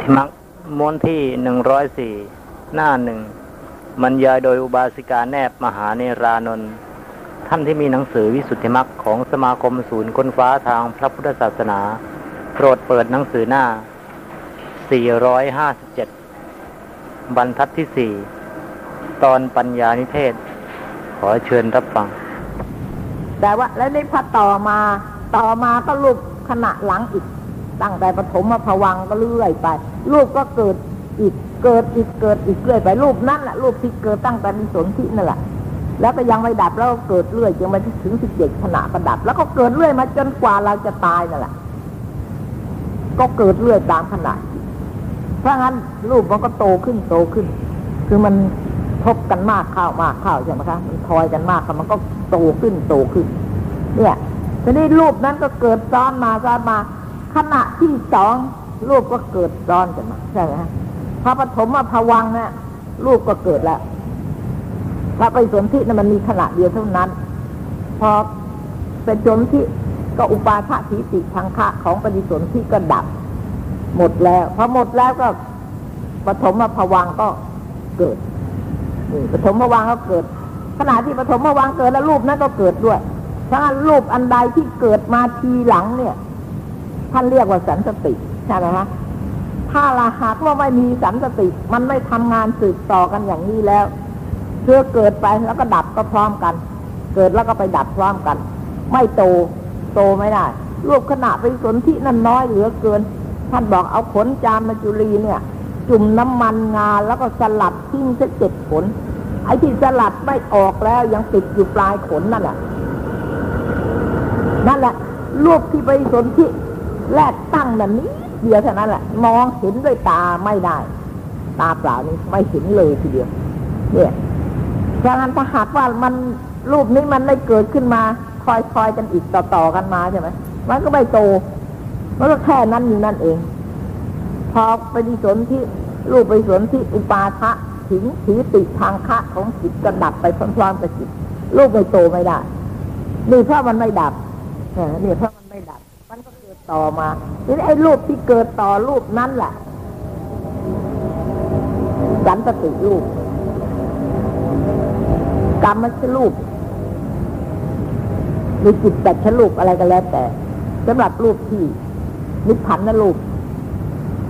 ทิมักม้วนที่หนึ่งร้อยสี่หน้าหนึ่งบรรยายโดยอุบาสิกาแนบมหาเนรานนท์ท่านที่มีหนังสือวิสุทธิมักของสมาคมศูนย์ค้นฟ้าทางพระพุทธศาสนา โปรดเปิดหนังสือหน้า 457 บรรทัดที่สี่ตอนปัญญานิเทศ ขอเชิญรับฟัง แต่ว่าแล้วในพอต่อมา ต่อมาก็รูปขณะหลังอีก ตั้งแต่ปฐมมาผวังก็เรื่อยไป รูปก็เกิดอีกเกิดอีกเกิดอีกเรื่อยไปรูปนั่นแหละรูปที่เกิดตั้งแต่มีสนที่นั่นแหละแล้วก็ยังไม่ดับแล้วก็เกิดเรื่อยจนมาถึงสิบเจ็ดขณะก็ดับ แล้วก็เกิดเรื่อยมาจนกว่าเราจะตายนั่นแหละ ก็เกิดเรื่อยตามขณะเพราะงั้นรูปมันก็โตขึ้นโตขึ้น คือมันทบกันมากเข้ามากเข้าใช่ไหมคะมันทอยกันมากมันก็โตขึ้นโตขึ้น เนี่ยทีนี้รูปนั้นก็เกิดซ้อนมาซ้อนมา ขณะที่สองรูปก็เกิดซ้อนกันมาใช่ไหมพระปฐมมาภวังเนี่ยรูปก็เกิดแล้วพระไปสนธินั้นมันมีขณะเดียวเท่านั้น พอเป็นสนธิก็อุปาทะทิติทางคะของปฏิสนธิก็ดับ หมดแล้วพอหมดแล้วก็ปฐมมาภวังก็เกิดปฐมภวังก็เกิด ขณะที่ปฐมภวังเกิดแล้วรูปนั้นก็เกิดด้วยถ้ารูปอันใดที่เกิดมาทีหลังเนี่ย ท่านเรียกว่าสันสติใช่ไหมฮะถ้าละหากว่าไม่มีสันสติ มันไม่ทำงานสืบต่อกันอย่างนี้แล้วเพื่อเกิดไปแล้วก็ดับก็พร้อมกัน เกิดแล้วก็ไปดับพร้อมกัน ไม่โตโตไม่ได้รูปขณะไปสนที่นั่นน้อยเหลือเกิน ท่านบอกเอาขนจามมาจุลีเนี่ย จุ่มน้ำมันงาแล้วก็สลัดทิ้งสักเจ็ดขนไอ้ที่สลัดไม่ออกแล้วยังติดอยู่ปลายขนนั่นแหละนั่นแหละรูปที่ไปสนที่ แรกตั้งแบบนี้เดียวเท่านั้นแหละ มองเห็นด้วยตาไม่ได้ ตาเปล่านี่ไม่เห็นเลยทีเดียว เนี่ยดังนั้นถ้าหากว่ามันรูปนี้มันได้เกิดขึ้นมา คอยๆกันอีกต่อๆกันมาใช่ไหมมันก็ไม่โต มันก็แค่นั้นอยู่นั่นเอง พอไปดิสนที่รูปไปสนที่อุปาทะถึงถีติทางคะของจิตก็ดับไปพร้อมๆกับจิตรูปไม่โตไม่ได้ นี่เพราะมันไม่ดับเนี่ยเพราะมันไม่ดับ ต่อมาทีนี้ไอ้รูปที่เกิดต่อรูปนั้นแหละสันตติรูปกรรมชรูปหรือจิตแต่ชรูปอะไรก็แล้วแต่สำหรับรูปที่นิพพานนรูป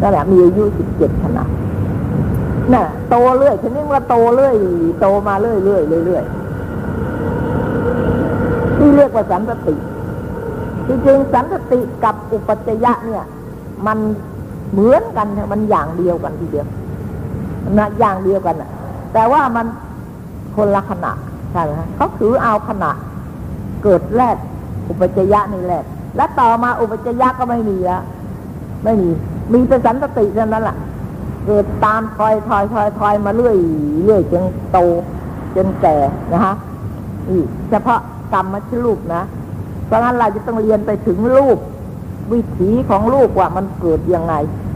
นั่นแหละมีอายุสิบเจ็ดขนาดน่ะโตเรื่อยทีนี้ว่าโตเรื่อยโตมาเรื่อยเรื่อยเรื่อยที่เรียกว่าสันตติ จริงๆสันติกับอุปจยะเนี่ย มันเหมือนกันมันอย่างเดียวกันทีเดียวนะอย่างเดียวกันอะแต่ว่ามันคนละขณะใช่ไหมฮะเขาถือเอาขณะ เกิดแรกอุปจยะนี่แรกและต่อมาอุปจยะก็ไม่มีแล้วไม่มี มีแต่สันติเท่านั้นแหละเกิดตามคอยทอยทอยทอยมาเรื่อยเรื่อยจนโตจนแก่นะฮะนี่เฉพาะกรรมมชลูกนะ เพราะงั้นเราจะต้องเรียนไปถึงรูป วิถีของลูกว่ามันเกิดยังไง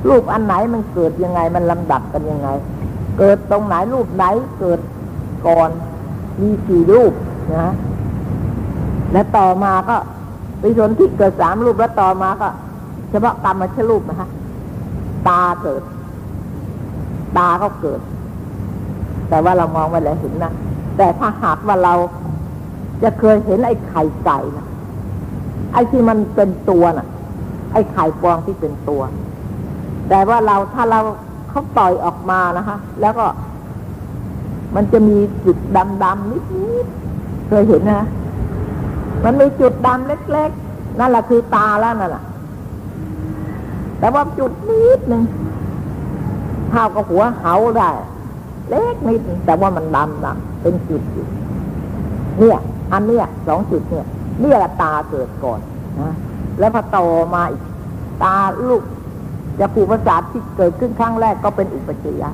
รูปอันไหนมันเกิดยังไง มันลำดับกันยังไง เกิดตรงไหนรูปไหนเกิดก่อน มีกี่รูปนะและต่อมาก็ไปส่วนที่เกิดสามรูปแล้วต่อมาก็ เฉพาะกรรมมาชรูปนะคะตาเกิด ตาก็เกิด แต่ว่าเรามองไปแล้วเห็นนะแต่ถ้าหากว่าเราจะเคยเห็นไอ้ไข่ไก่นะ ไอ้ที่มันเป็นตัวน่ะ ไอ้ไข่ฟองที่เป็นตัว แต่ว่าเราถ้าเราเขาต่อยออกมานะคะ แล้วก็ มันจะมีจุดดำๆนิดๆเคยเห็นนะมันมีจุดดำเล็กๆ นั่นแหละคือตาแล้วนั่นแหละแต่ว่าจุดนิดหนึ่งเท่ากับหัวเหาได้ เล็กนิดแต่ว่ามันดำดำเป็นจุดอยู่เนี่ย อันเนี้ยสองจุดเนี่ย นี่แหละตาเกิดก่อนนะแล้วพอโตมาอีกตาลูกจะผูประสาทที่เกิดขึ้นครั้งแรกก็เป็นอุปจยะ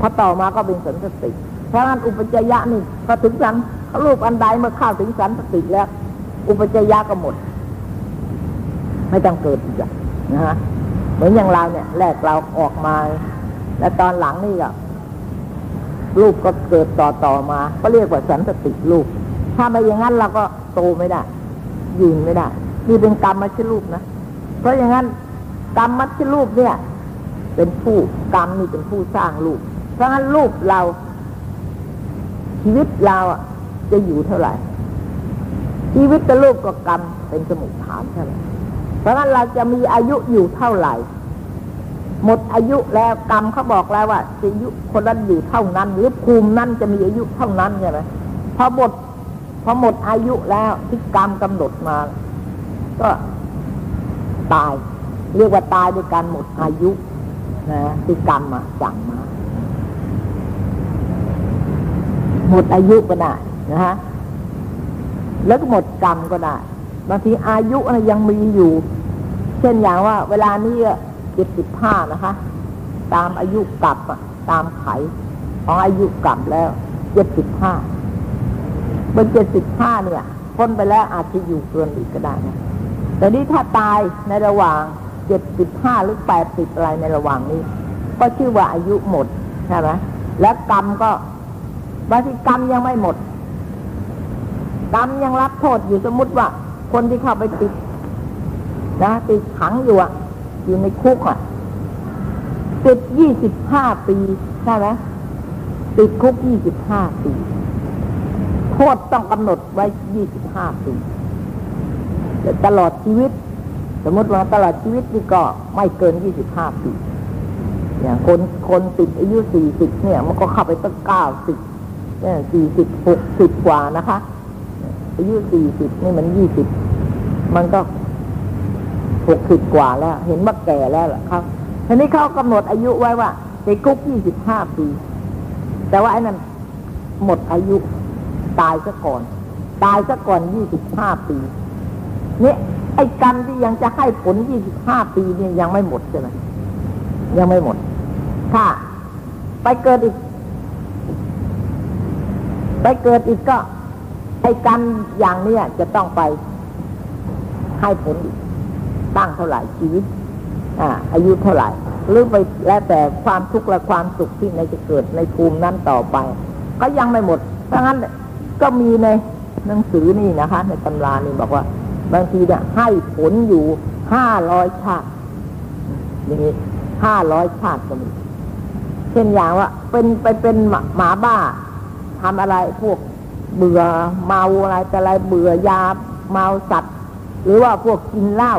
พอต่อมาก็เป็นสันสติเพราะนั้นอุปจยะนี่พอถึงสันรูปอันใดเมื่อเข้าถึงสันสติแล้ว อุปจยะก็หมด ไม่ต้องเกิดอีกนะฮะเหมือนอย่างเราเนี่ย แรกเราออกมา แล้วตอนหลังนี่ก็รูปก็เกิดต่อต่อมา ก็เรียกว่าสันสติรูป ถ้าไม่อย่างนั้นเราก็โตไม่ได้ยืนไม่ได้นี่เป็นกรรมมาชรูปนะเพราะอย่างนั้นกรรมมัชรูปเนี่ย เป็นผู้กรรมนี่เป็นผู้สร้างรูป เพราะฉะนั้นรูปเรา ชีวิตเราจะอยู่เท่าไหร่ ชีวิตกับรูปกับกรรมเป็นสมุทฐานเท่าไหร่เพราะฉะนั้นเราจะมีอายุอยู่เท่าไหร่ หมดอายุแล้วกรรมเขาบอกแล้วว่าอายุคนนั้นอยู่เท่านั้น หรือภูมินั้นจะมีอายุเท่านั้นใช่ไหมพอหมด อหมดอายุแล้วที่กรรมกำหนดมา ก็ตาย เรียกว่าตายด้วยการหมดอายุนะที่กรรมสั่งมา หมดอายุก็ได้นะฮะแล้วก็หมดกรรมก็ได้บางทีอายุนะยังมีอยู่ เช่นอย่างว่า เวลานี้เจ็ดสิบห้านะคะ ตามอายุกลับอะตามไขของอายุกลับแล้วเจ็ดสิบห้า บนเจ็ดสิบห้าเนี่ยพ้นไปแล้วอาจจะอยู่เกินอีกก็ได้นะแต่นี้ถ้าตายในระหว่างเจ็ดสิบห้าหรือแปดสิบอะไรในระหว่างนี้ ก็ชื่อว่าอายุหมดใช่ไหมและกรรมก็บางทีกรรมยังไม่หมด กรรมยังรับโทษอยู่สมมติว่า คนที่เข้าไปติดนะติดขังอยู่อะอยู่ในคุกอะติดยี่สิบห้าปีใช่ไหมติดคุกยี่สิบห้าปี โทษต้องกำหนดไว้ยี่สิบห้าปีตลอดชีวิต สมมติว่าตลอดชีวิตนี่ก็ไม่เกินยี่สิบห้าปีอย่างคนคนติดอายุสี่สิบเนี่ย มันก็เข้าไปตั้งเก้าสิบเนี่ยสี่สิบหกสิบกว่านะคะ อายุสี่สิบนี่มันยี่สิบมันก็หกสิบกว่าแล้ว เห็นว่าแก่แล้วล่ะครับทีนี้เขากำหนดอายุไว้ว่าติดคุกยี่สิบห้าปี แต่ว่าไอ้นั้นหมดอายุ ตายซะก่อน ตายซะก่อนยี่สิบห้าปีเนี่ยไอ้กรรมที่ยังจะให้ผลยี่สิบห้าปีเนี่ยยังไม่หมดใช่ไหมยังไม่หมด ถ้า ไปเกิดอีก ไปเกิดอีกก็ ไอ้กรรมอย่างเนี้ยจะต้องไปให้ผลอีกตั้งเท่าไหร่ชีวิต อ่า อายุเท่าไหร่หรือไปแล้วแต่ความทุกข์และความสุขที่ในจะเกิดในภูมินั้นต่อไป ก็ยังไม่หมดเพราะงั้น ก็มีในหนังสือนี่นะคะ ในตำรานี่บอกว่า บางทีเนี่ยให้ผลอยู่ห้าร้อยชาติอย่างนี้ห้าร้อยชาติก็มีเช่นอย่างว่า เป็นไปเป็นหมาบ้าทำอะไรพวกเบื่อเมาอะไรแต่อะไรเบื่อยาเมาสัตว์ หรือว่าพวกกินเหล้า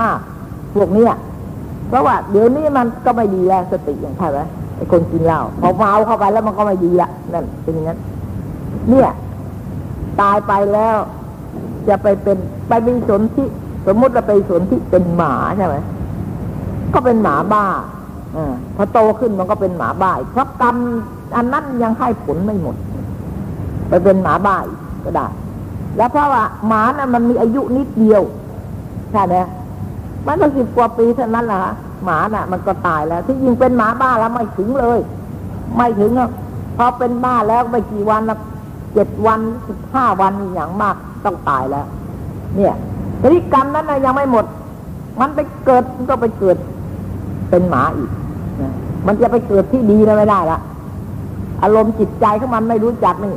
มาก ๆ พวกเนี้ยเพราะว่าเดี๋ยวนี้มันก็ไม่ดีแล้วสติอย่างใช่ไหมไอ้คนกินเหล้าพอเมาเข้าไปแล้วมันก็ไม่ดีละนั่นเป็นอย่างนั้น เนี่ย ตายไปแล้ว จะไปเป็นไปเป็นสนที่สมมติเราไปสนที่เป็นหมาใช่ไหมก็เป็นหมาบ้าอพอโตขึ้นมันก็เป็นหมาบ้าเพราะกรรมอันนั้นยังให้ผลไม่หมด ไปเป็นหมาบ้าก็ได้ แล้วเพราะว่าหมานะ่ะมันมีอายุนิดเดียวใช่ไหมมันก็สิบกว่าปีเท่านั้นแหละหมาน่ะ มันก็ตายแล้ว ที่ยิงเป็นหมาบ้าแล้วไม่ถึงเลย ไม่ถึงพอเป็นบ้าแล้วไม่กี่วันละ เจ็ดวันสิบห้าวันอย่างมากต้องตายแล้ว เนี่ยพฤติกรรมนั้นนะยังไม่หมด มันไปเกิดก็ไปเกิดเป็นหมาอีกมันจะไปเกิดที่ดีแล้วไม่ได้ละอารมณ์จิตใจของมันไม่รู้จักนี่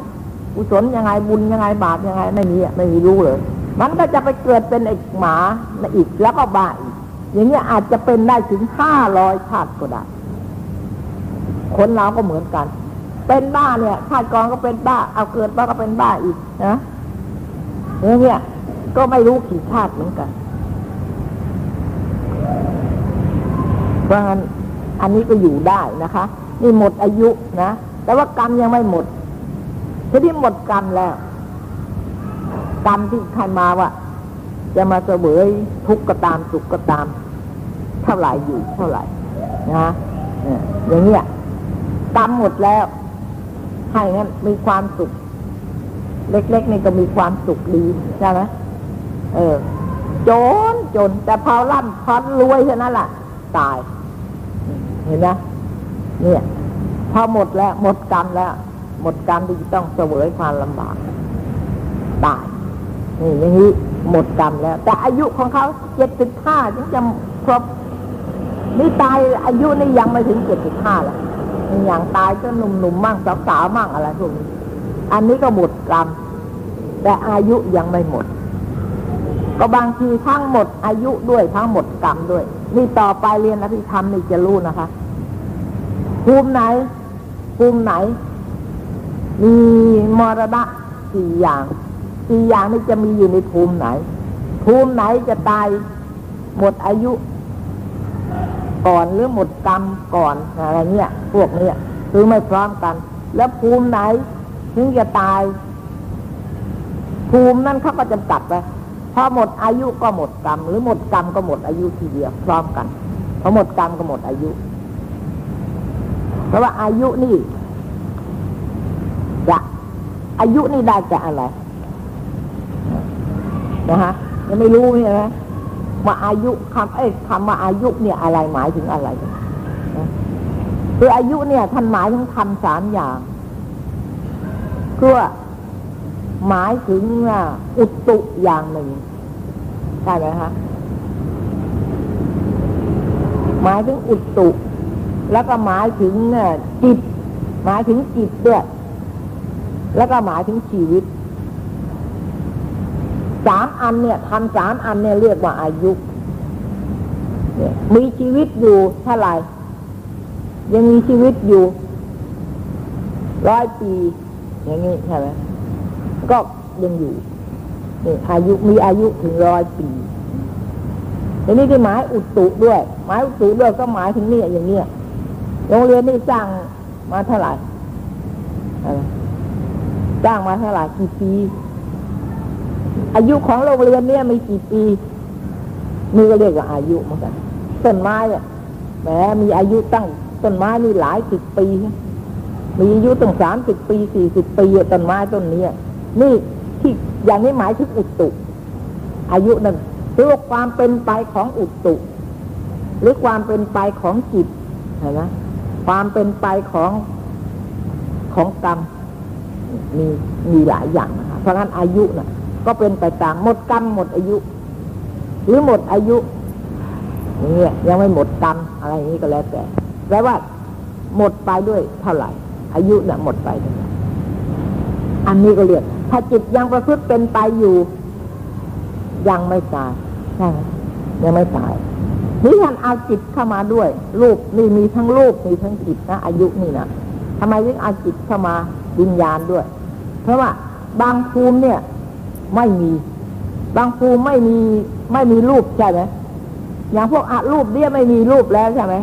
กุศลยังไงบุญยังไงบาปยังไงไม่มีอะไม่มีรู้เลย มันก็จะไปเกิดเป็นไอ้หมาอีกแล้วก็บ้าอีกอย่างเงี้ยอาจจะเป็นได้ถึงห้าร้อยชาติก็ได้คนเราก็เหมือนกัน เป็นบ้าเนี่ยชาติก่อนก็เป็นบ้า เอาเกิดบ้าก็เป็นบ้าอีกนะอย่างเงี้ยก็ไม่รู้กี่ชาติเหมือนกันเพราะงั้นอันนี้ก็อยู่ได้นะคะ นี่หมดอายุนะแต่ว่ากรรมยังไม่หมดทีนี้หมดกรรมแล้ว กรรมที่ใครมาว่าจะมาเสวยทุกข์ก็ตามสุขก็ตาม เท่าไหร่อยู่เท่าไหร่นะอย่างเงี้ยกรรมหมดแล้ว ให้งั้นมีความสุข เล็กๆนี่ก็มีความสุขดีใช่ไหมเออ จนจน แต่พอร่ำพอรวยเท่านั้นแหละตาย เห็นไหมเนี่ย พอหมดแล้ว หมดกรรมแล้ว หมดกรรมที่ต้องเสวยความลำบากตายนี่อย่างนี้หมดกรรมแล้ว แต่อายุของเขาเจ็ดสิบห้าถึงจะครบนี่ตายอายุนี่ยังไม่ถึงเจ็ดสิบห้าละ อย่างตายก็หนุ่มๆมั่งสาวๆมั่งอะไรพวกนี้อันนี้ก็หมดกรรมแต่อายุยังไม่หมด ก็บางทีทั้งหมดอายุด้วยทั้งหมดกรรมด้วย นี่ต่อไปเรียนอภิธรรมนี่จะรู้นะคะภูมิไหนภูมิไหน มีมรณะสี่อย่างสี่อย่างนี้จะมีอยู่ในภูมิไหน ภูมิไหนจะตายหมดอายุ ก่อนหรือหมดกรรมก่อนอะไรเนี้ยพวกเนี้ยคือไม่พร้อมกัน แล้วภูมิไหน ถึงจะตาย ภูมินั้นเขาก็จำกัดไปพอหมดอายุก็หมดกรรม หรือหมดกรรมก็หมดอายุทีเดียวพร้อมกันพอหมดกรรมก็หมดอายุ เพราะว่าอายุนี่จะอายุนี่ได้จากอะไร นะฮะยังไม่รู้ใช่ไหม ว่าอายุคำเอ้คำว่าอายุเนี่ยอะไรหมายถึงอะไรคืออายุเนี่ยท่านหมายถึงคำสามอย่างคือหมายถึงอุตุอย่างหนึ่งใช่ไหมคะหมายถึงอุตุ แล้วก็หมายถึงจิต หมายถึงจิตด้วยแล้วก็หมายถึงชีวิต สามอันเนี่ยทำสามอันเนี่ยเรียกว่าอายุมีชีวิตอยู่เท่าไหร่ ยังมีชีวิตอยู่ร้อยปี อย่างนี้ใช่ไหมก็ยังอยู่นี่อายุมีอายุถึงร้อยปีอันนี้คือหมายอุตุด้วย หมายอุตุด้วยก็หมายถึงนี่อย่างเนี้ยโรงเรียนนี่สร้างมาเท่าไหร่สร้างมาเท่าไหร่กี่ปี อายุของโรงเรียนเนี่ยมีกี่ปีนี่ก็เรียกว่าอายุเหมือนกันต้นไม้อะแหมมีอายุตั้งต้นไม้นี่หลายสิบปี มีอายุตั้งสามสิบปีสี่สิบปีต้นไม้ต้นนี้นี่ที่อย่างนี้หมายถึงอุตุอายุนั่นเรียกความเป็นไปของอุตุ หรือความเป็นไปของจิตเห็นไหมความเป็นไปของของกรรมมีมีหลายอย่างนะคะเพราะงั้นอายุนะ่ะ ก็เป็นไปตามหมดกรรมหมดอายุ หรือหมดอายุอย่างเงี้ยยังไม่หมดกรรมอะไรอย่างนี้ก็แล้วแต่แปลว่า หมดไปด้วยเท่าไหร่ อายุเนี่ยหมดไปเท่าไหร่อันนี้ก็เรียกถ้าจิตยังประพฤติเป็นไปอยู่ ยังไม่ตายใช่ยังไม่ตายนี่ท่านเอาจิตเข้ามาด้วย รูปนี่มีทั้งรูปมีทั้งจิตนะอายุนี่นะทำไมถึงเอาจิตเข้ามาวิญญาณด้วย เพราะว่าบางภูมิเนี่ย ไม่มี บางภูไม่มีไม่มีรูปใช่ไหมอย่างพวกอะรูปเนี่ยไม่มีรูปแล้วใช่ไหม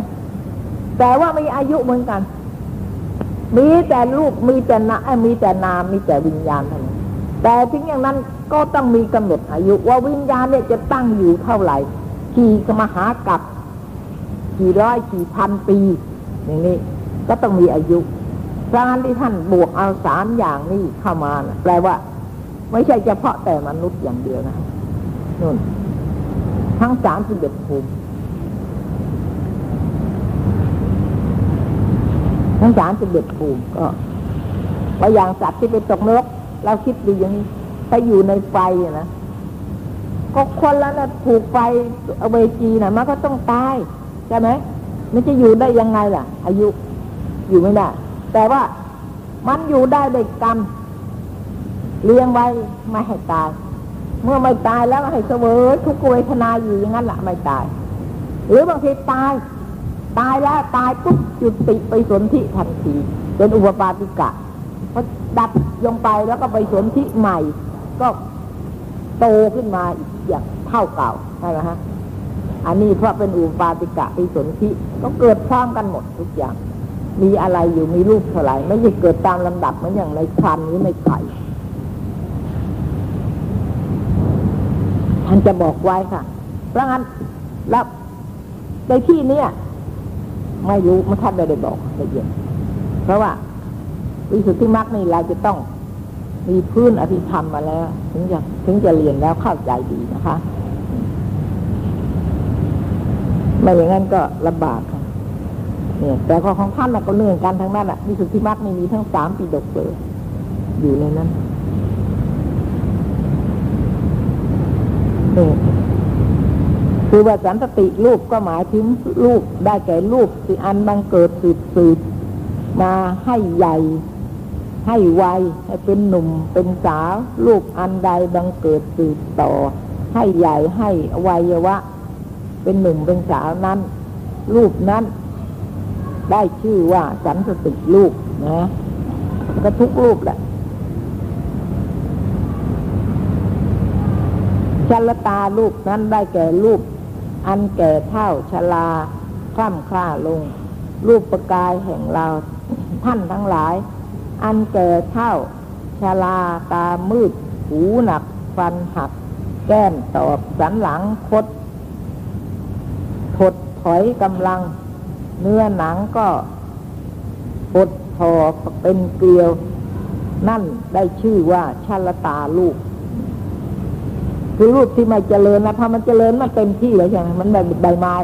แต่ว่ามีอายุเหมือนกัน มีแต่รูปมีแต่นามีแต่นามมีแต่วิญญาณเท่านั้นแต่ถึงอย่างนั้นก็ต้องมีกำหนดอายุ ว่าวิญญาณเนี่ยจะตั้งอยู่เท่าไหร่กี่มหากับกี่ร้อยกี่พันปี อย่างนี้ก็ต้องมีอายุการที่ท่านบวกเอาสามอย่างนี้เข้ามานะแปลว่า ไม่ใช่เฉพาะแต่มนุษย์อย่างเดียวนะนู่น ทั้งสามสิบเอ็ดภูมิทั้งสามสิบเอ็ดภูมิก็ว่าอย่างสัตว์ที่ไปตกนรกเราคิดดูอย่างนี้ถ้าอยู่ในไฟนะก็คนแล้วนะถูกไฟอเวจีนะมันก็ต้องตายใช่ไหมมันจะอยู่ได้ยังไงล่ะ อายุอยู่ไม่ได้แต่ว่ามันอยู่ได้ด้วยกรรม เลี้ยงไว้ไม่ให้ตาย เมื่อไม่ตายแล้วให้เสวยทุกเวทนาอยู่อย่างนั้นแหละไม่ตาย หรือบางทีตาย ตายแล้วตายปุ๊บจุดติไปสนธิทันทีเป็นอุปปาติกะพอดับลงไปแล้วก็ไปสนธิใหม่ ก็โตขึ้นมาอีกอย่างเท่าเก่าใช่ไหมฮะอันนี้เพราะเป็นอุปปาติกะไปสนธิก็เกิดพร้อมกันหมดทุกอย่าง มีอะไรอยู่มีรูปเท่าไหร่ไม่ใช่เกิดตามลำดับเหมือนอย่างในคันหรือในไข่ท่าน จะบอกไว้ค่ะ เพราะงั้นแล้วในที่นี้ไม่รู้มันท่านไม่ได้บอกละเอียดเพราะว่าวิสุทธิมรรคนี่เราจะต้องมีพื้นอภิธรรมมาแล้ว ถึงจะถึงจะเรียนแล้วเข้าใจดีนะคะไม่อย่างนั้นก็ลำบากค่ะเนี่ยแต่ของท่านก็เนื่องกันทั้งนั้นอะมีสุทธิมรรคมีทั้งสามปีดกเลยอยู่ในนั้น นี่คือว่าสันติรูปก็หมายถึงรูปได้แก่รูปที่อันบังเกิดสืบสืบมาให้ใหญ่ ให้ไวให้เป็นหนุ่มเป็นสาว รูปอันใดบังเกิดสืบต่อ ให้ใหญ่ให้วัยวะ เป็นหนุ่มเป็นสาวนั้น รูปนั้น ได้ชื่อว่าสันสติรูปนะก็ทุกรูปแหละ ชลตารูปนั้นได้แก่รูปอันแก่เท่าชลาคล่ำคล้าลง รูปประกายแห่งเราท่านทั้งหลาย อันแก่เท่าชลาตามืด หูหนัก ฟันหัก แก้มตอบสันหลังคดถดถอยกำลัง เนื้อหนังก็ปดทอเป็นเกลียว นั่นได้ชื่อว่าชลตาลูก คือรูปที่ไม่เจริญนะพอมันเจริญมันเต็มที่เลยใช่ไหมมันแบบใบไม้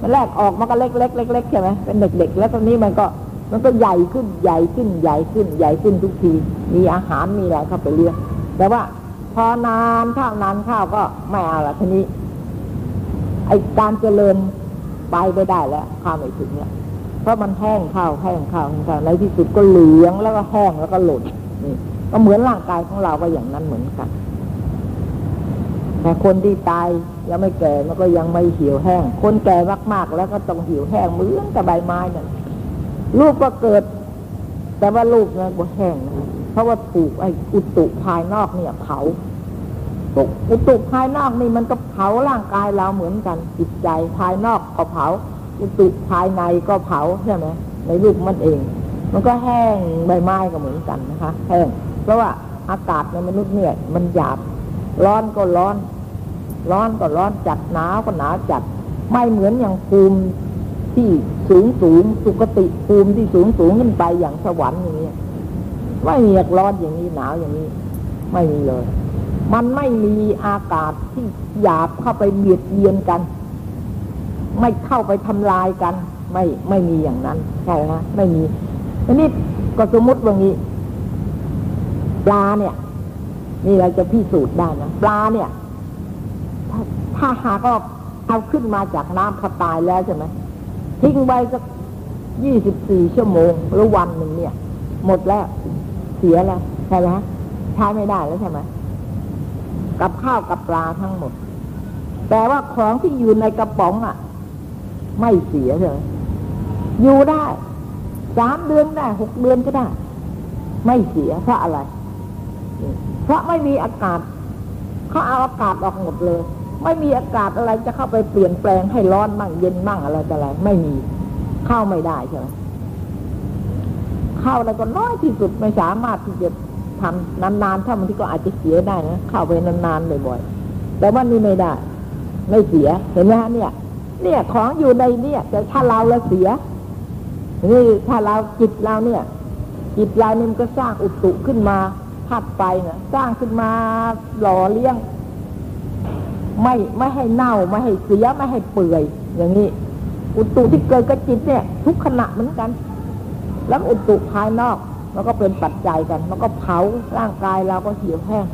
มันแรกออกมันก็เล็กเล็กเล็กๆใช่ไหมเป็นเด็กๆแล้วตอนนี้มันก็มันก็ใหญ่ขึ้นใหญ่ขึ้นใหญ่ขึ้นใหญ่ขึ้นทุกที มีอาหารมีอะไรเข้าไปเลี้ยงแต่ว่าพอนานข้าวนานข้าวก็ไม่เอาละทีนี้ไอการเจริญไปไม่ได้แล้วข้าวไม่ถึงเนี่ยเพราะมันแห้งข้าวแห้งข้าวแห้งข้าวในที่สุดก็เหลืองแล้วก็แห้งแล้วก็หล่นนี่ก็เหมือนร่างกายของเราก็อย่างนั้นเหมือนกัน แต่คนที่ตายยังไม่แก่มันก็ยังไม่เหี่ยวแห้ง คนแก่มากๆ แล้วก็ต้องเหี่ยวแห้งเหมือนกับใบไม้นั่นลูกก็เกิด แต่ว่าลูกเนี่ยก็แห้งนะเพราะว่าถูกไอ้อุตุภายนอกเนี่ยเผาอุตุภายนอกนี่มันก็เผาร่างกายเราเหมือนกันจิตใจภายนอกก็เผา อุตุภายในก็เผาใช่ไหมในลูกมันเอง มันก็แห้งใบไม้ก็เหมือนกันนะคะ แห้งเพราะว่าอากาศในมนุษย์เนี่ยมันหยาบร้อนก็ร้อน ร้อนก็ร้อนจัดหนาวก็หนาวจัด ไม่เหมือนอย่างภูมิที่สูงสูงสุกติภูมิที่สูงสูงขึ้นไปอย่างสวรรค์อย่างนี้ไม่มีร้อนอย่างนี้หนาวอย่างนี้ ไม่มีเลย มันไม่มีอากาศที่หยาบเข้าไปเบียดเบียนกัน ไม่เข้าไปทำลายกัน ไม่ไม่มีอย่างนั้นใช่ไหมไม่มีอันนี้ก็สมมติว่างี้ปลาเนี่ย นี่เราจะพิสูจน์ได้นะปลาเนี่ย ถ้าหากก็เอาขึ้นมาจากน้ำพอตายแล้วใช่ไหมทิ้งไว้สักยี่สิบสี่ชั่วโมงหรือวันหนึ่งเนี่ย หมดแล้ว เสียแล้วใช่ไหมใช้ไม่ได้แล้วใช่ไหมกับข้าวกับปลาทั้งหมด แต่ว่าของที่อยู่ในกระป๋องอะ ไม่เสียเลยอยู่ได้สามเดือนได้หกเดือนก็ได้ ไม่เสียเพราะอะไร เพราะไม่มีอากาศเขาเอาอากาศออกหมดเลย ไม่มีอากาศอะไรจะเข้าไปเปลี่ยนแปลงให้ร้อนมั่งเย็นมั่งอะไรแต่อะไรไม่มี เข้าไม่ได้ใช่ไหมเข้าแล้วก็น้อยที่สุดไม่สามารถที่จะทำนานๆถ้ามันที่ก็อาจจะเสียได้นะเข้าไปนานๆบ่อยๆแต่ว่านี่ไม่ได้ ไม่เสียเห็นไหมฮะเนี่ย เนี่ยของอยู่ในเนี่ย แต่ถ้าเราล้วเสียนี่ถ้าเราจิตเราเนี่ย จิตเราเนี่ยมันก็สร้างอุตุขึ้นมาพัดไปนะสร้างขึ้นมาหล่อเลี้ยง ไม่ไม่ให้เน่าไม่ให้เสียไม่ให้เปื่อย อย่างนี้ อุตุที่เกิดกับจิตเนี่ย ทุกขณะเหมือนกัน แล้วอุตุภายนอกมันก็เป็นปัจจัยกัน มันก็เผาร่างกายเราก็เหี่ยวแห้ง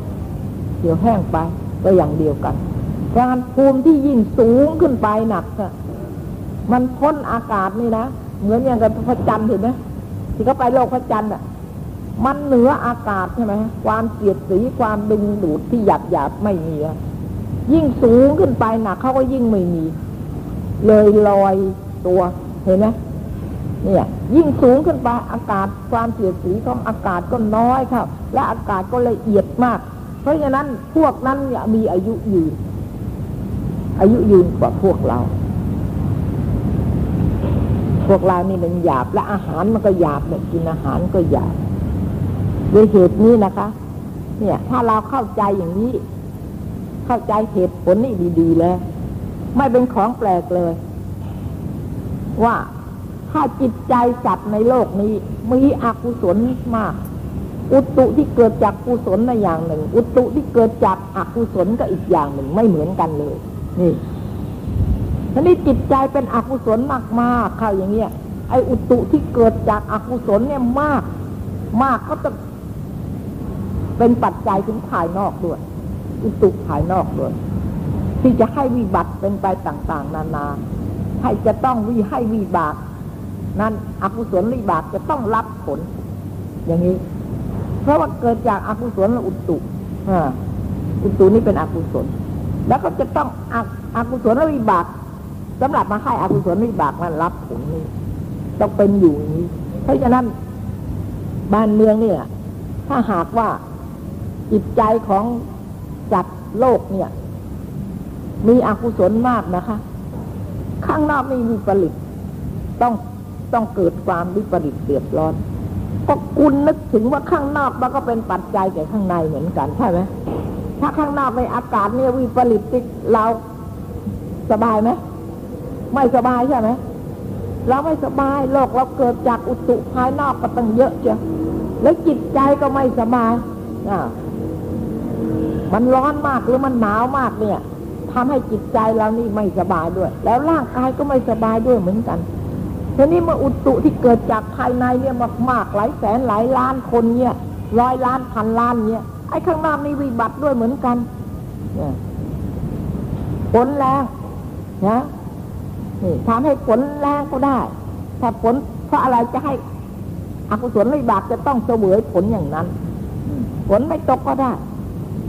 เหี่ยวแห้งไปก็อย่างเดียวกันการภูมิที่ยิ่งสูงขึ้นไปหนักอะมันพ้นอากาศนี่นะเหมือนอย่างกับพระจันทร์เห็นไหมที่เขาไปโลกพระจันทร์อะมันเหนืออากาศใช่ไหมความเกียดสีความดึงดูดที่หยาบหยาบไม่มีอะ ยิ่งสูงขึ้นไปหนักเขาก็ยิ่งไม่มี เลยลอยตัวเห็นไหมเนี่ย ยิ่งสูงขึ้นไปอากาศความเสียดสีของอากาศก็น้อยครับ และอากาศก็ละเอียดมาก เพราะฉะนั้นพวกนั้นเนี่ยมีอายุยืน อายุยืนกว่าพวกเรา พวกเรานี่มันหยาบและอาหารมันก็หยาบเนี่ยกินอาหารก็หยาบด้วยเหตุนี้นะคะ เนี่ย ถ้าเราเข้าใจอย่างนี้ เข้าใจเหตุผลนี่ดีๆแล้ว ไม่เป็นของแปลกเลย ว่าถ้าจิตใจจัดในโลกนี้ มีอกุศลมาก อุตุที่เกิดจากกุศลในอย่างหนึ่ง อุตุที่เกิดจากอกุศลก็อีกอย่างหนึ่งไม่เหมือนกันเลย นี่ทีนี้จิตใจเป็นอกุศลมากๆเข้าอย่างเงี้ยไอ้อุตุที่เกิดจากอกุศลเนี่ยมาก มากก็จะเป็นปัจจัยถึงภายนอกด้วย อุตุภายนอกด้วยที่จะให้วิบัติเป็นไปต่าง ๆ นานา ให้จะต้องวิให้วิบาก นั้นอกุศลวิบากจะต้องรับผล อย่างนี้ เพราะว่าเกิดจากอากุศลและอุตุอุตุนี่เป็นอกุศล แล้วก็จะต้องอกุศลวิบากสำหรับมาให้อกุศลวิบากมันรับผลนี่ต้องเป็นอยู่อย่างนี้ เพราะฉะนั้นบ้านเมืองเนี่ย ถ้าหากว่าจิตใจของ จัดโลกเนี่ย มีอกุศลมากนะคะ ข้างนอกไม่มีผลิตต้องต้องเกิดความวิปริตเดือดร้อน ก็คุณนึกถึงว่าข้างนอกมันก็เป็นปัจจัยแก่ข้างในเหมือนกันใช่ไหมถ้าข้างนอกในอากาศเนี่ยวิปริตติเราสบายไหมไม่สบายใช่ไหมเราไม่สบายโลกเราเกิดจากอุตุภายนอกก็ตั้งเยอะเจ้ะแล้วจิตใจก็ไม่สบายอ่า มันร้อนมากหรือมันหนาวมากเนี่ยทำให้จิตใจเรานี่ไม่สบายด้วย แล้วร่างกายก็ไม่สบายด้วยเหมือนกันทีนี้เมื่ออุตุที่เกิดจากภายในเนี่ยมากๆหลายแสนหลายล้านคนเนี่ยร้อยล้านพันล้านเนี่ยไอ้ข้างหนอกนี่วิบัติด้วยเหมือนกันฝนแรงนะนี่ทำให้ฝนแรงก็ได้ถ้าฝนเพราะอะไรจะให้อกุศลวิบากจะต้องเสวยผลอย่างนั้นฝนไม่ตกก็ได้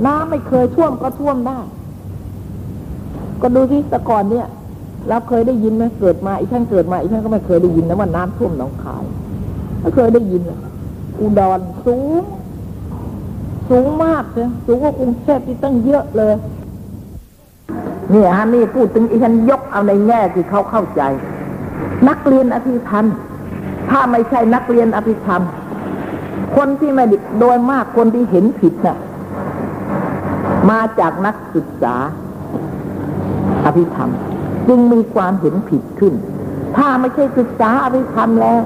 น้ำไม่เคยท่วมก็ท่วมได้ ก็ดูที่แต่ก่อนเนี่ย เราเคยได้ยินไหมเกิดมาอีกท่านเกิดมาอีกท่านก็ไม่เคยได้ยินนะว่าน้ำท่วมหนองคายไม่เคยได้ยินอุดรสูง สูงมากเลยสูงกว่ากรุงเทพที่ตั้งเยอะเลยนี่ฮะนี่พูดถึงอีฉันยกเอาในแง่ที่เขาเข้าใจ นักเรียนอภิธรรมถ้าไม่ใช่นักเรียนอภิธรรม คนที่ไม่โดยมากคนที่เห็นผิดน่ะ มาจากนักศึกษาอภิธรรม จึงมีความเห็นผิดขึ้น ถ้าไม่ใช่ศึกษาอภิธรรมแล้ว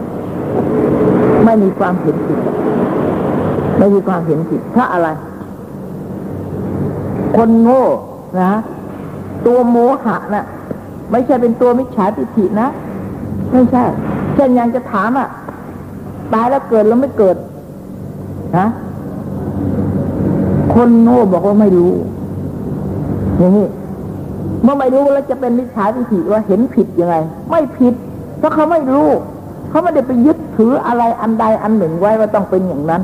ไม่มีความเห็นผิด ไม่มีความเห็นผิดเพราะอะไร คนโง่นะตัวโมหะนะ่ะ ไม่ใช่เป็นตัวมิจฉาทิฏฐินะ ไม่ใช่เช่นยังจะถามอะ ตายแล้วเกิดแล้วไม่เกิดนะ คนโง่บอกว่าไม่รู้อย่างนี้เมื่อไม่รู้แล้วจะเป็นมิจฉาทิฏฐิว่าเห็นผิดยังไง ไม่ผิด เพราะเขาไม่รู้ เขาไม่ได้ไปยึดถืออะไรอันใดอันหนึ่งไว้ว่าต้องเป็นอย่างนั้น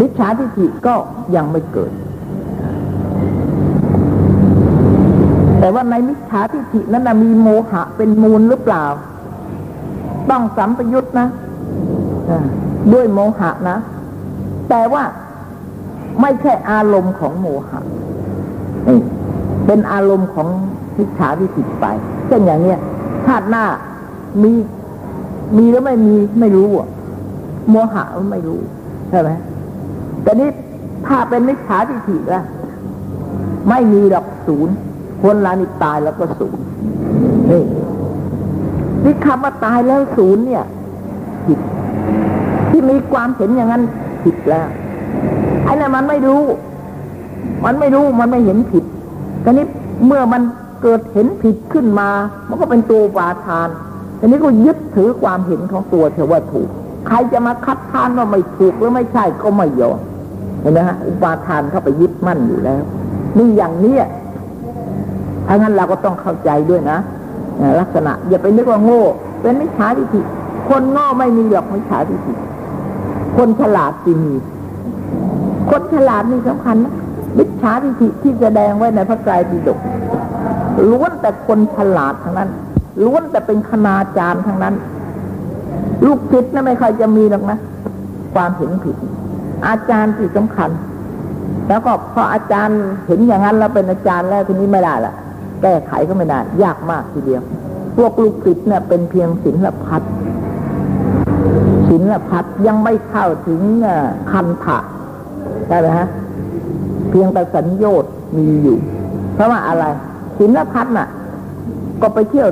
มิจฉาทิฏฐิก็ยังไม่เกิด แต่ว่าในมิจฉาทิฏฐินั้นนะมีโมหะเป็นมูลหรือเปล่า ต้องสัมปยุตนะด้วยโมหะนะ แต่ว่า ไม่ใช่อารมณ์ของโมหะเป็นอารมณ์ของมิจฉาทิฏฐิไปเช่นอย่างเนี้ยชาติหน้ามีมีหรือไม่มีไม่รู้อะโมหะไม่รู้ใช่ไหมแต่นี้ถ้าเป็นมิจฉาทิฏฐิละไม่มีดอกศูนย์คนเรานี่ตายแล้วก็ศูนย์นี่นี่คำว่าตายแล้วศูนย์เนี่ยผิดที่มีความเห็นอย่างนั้นผิดแล้ว ไอ้นั่นมันไม่รู้ มันไม่รู้มันไม่เห็นผิดทีนี้เมื่อมันเกิดเห็นผิดขึ้นมา มันก็เป็นตัววาทานทีนี้ก็ยึดถือความเห็นของตัวเธอว่าถูก ใครจะมาคัดค้านว่าไม่ถูกหรือไม่ใช่ก็ไม่ยอมเห็นไหมฮะอุปาทานเข้าไปยึดมั่นอยู่แล้ว นี่อย่างเนี้ยถ้างั้นเราก็ต้องเข้าใจด้วยนะลักษณะ อย่าไปนึกว่าโง่ เป็นมิจฉาทิฏฐิคนโง่ไม่มีหรอกมิจฉาทิฏฐิคนฉลาดจริงมี คนฉลาดนี่สำคัญนะมิจฉาทิฏฐิที่แสดงไว้ในพระไตรปิฎกล้วนแต่คนฉลาดทั้งนั้น ล้วนแต่เป็นคณาจารย์ทั้งนั้น ลูกศิษย์นะไม่ค่อยจะมีหรอกนะ ความเห็นผิด อาจารย์ที่สำคัญ แล้วก็พออาจารย์เห็นอย่างนั้นแล้วเป็นอาจารย์แล้วทีนี้ไม่ได้ละแก้ไขก็ไม่ได้ ยากมากทีเดียว พวกลูกศิษย์เนี่ยเป็นเพียงศิลพัดศิลพัดยังไม่เข้าถึงคันถะ ใช่ไหมฮะ เพียงแต่สัญญต์มีอยู่ เพราะว่าอะไรศิลพัดน่ะ ก็ไปเที่ยว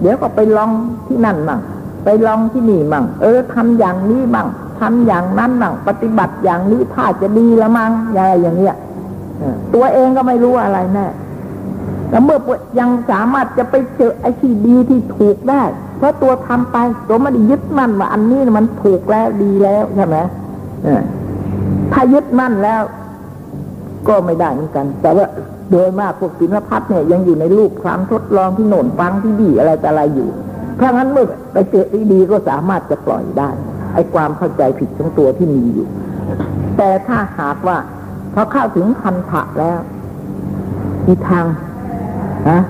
เดี๋ยวก็ไปลองที่นั่นมั่งไปลองที่นี่มั่งเออทำอย่างนี้มั่งทำอย่างนั้นมั่งปฏิบัติอย่างนี้ถ้าจะดีละมั่งอะไรอย่างเงี้ยตัวเองก็ไม่รู้อะไรแน่แล้วเมื่อยังสามารถจะไปเจอไอ้ที่ดีที่ถูกได้ เพราะตัวทำไปตัวไม่ได้ยึดมั่นว่าอันนี้มันถูกแล้วดีแล้วใช่ไหม ถ้ายึดมั่นแล้ว ก็ไม่ได้เหมือนกัน แต่ว่าโดยมากพวกศิลพัฒน์เนี่ยยังอยู่ในรูปความทดลองที่โหนนฟังที่ดีอะไรแต่อะไรอยู่ เพราะงั้นเมื่อไปเจอที่ดีก็สามารถจะปล่อยได้ ไอ้ความเข้าใจผิดของตัวที่มีอยู่ แต่ถ้าหากว่าพอเข้าถึงคันถะแล้วอีทางฮะ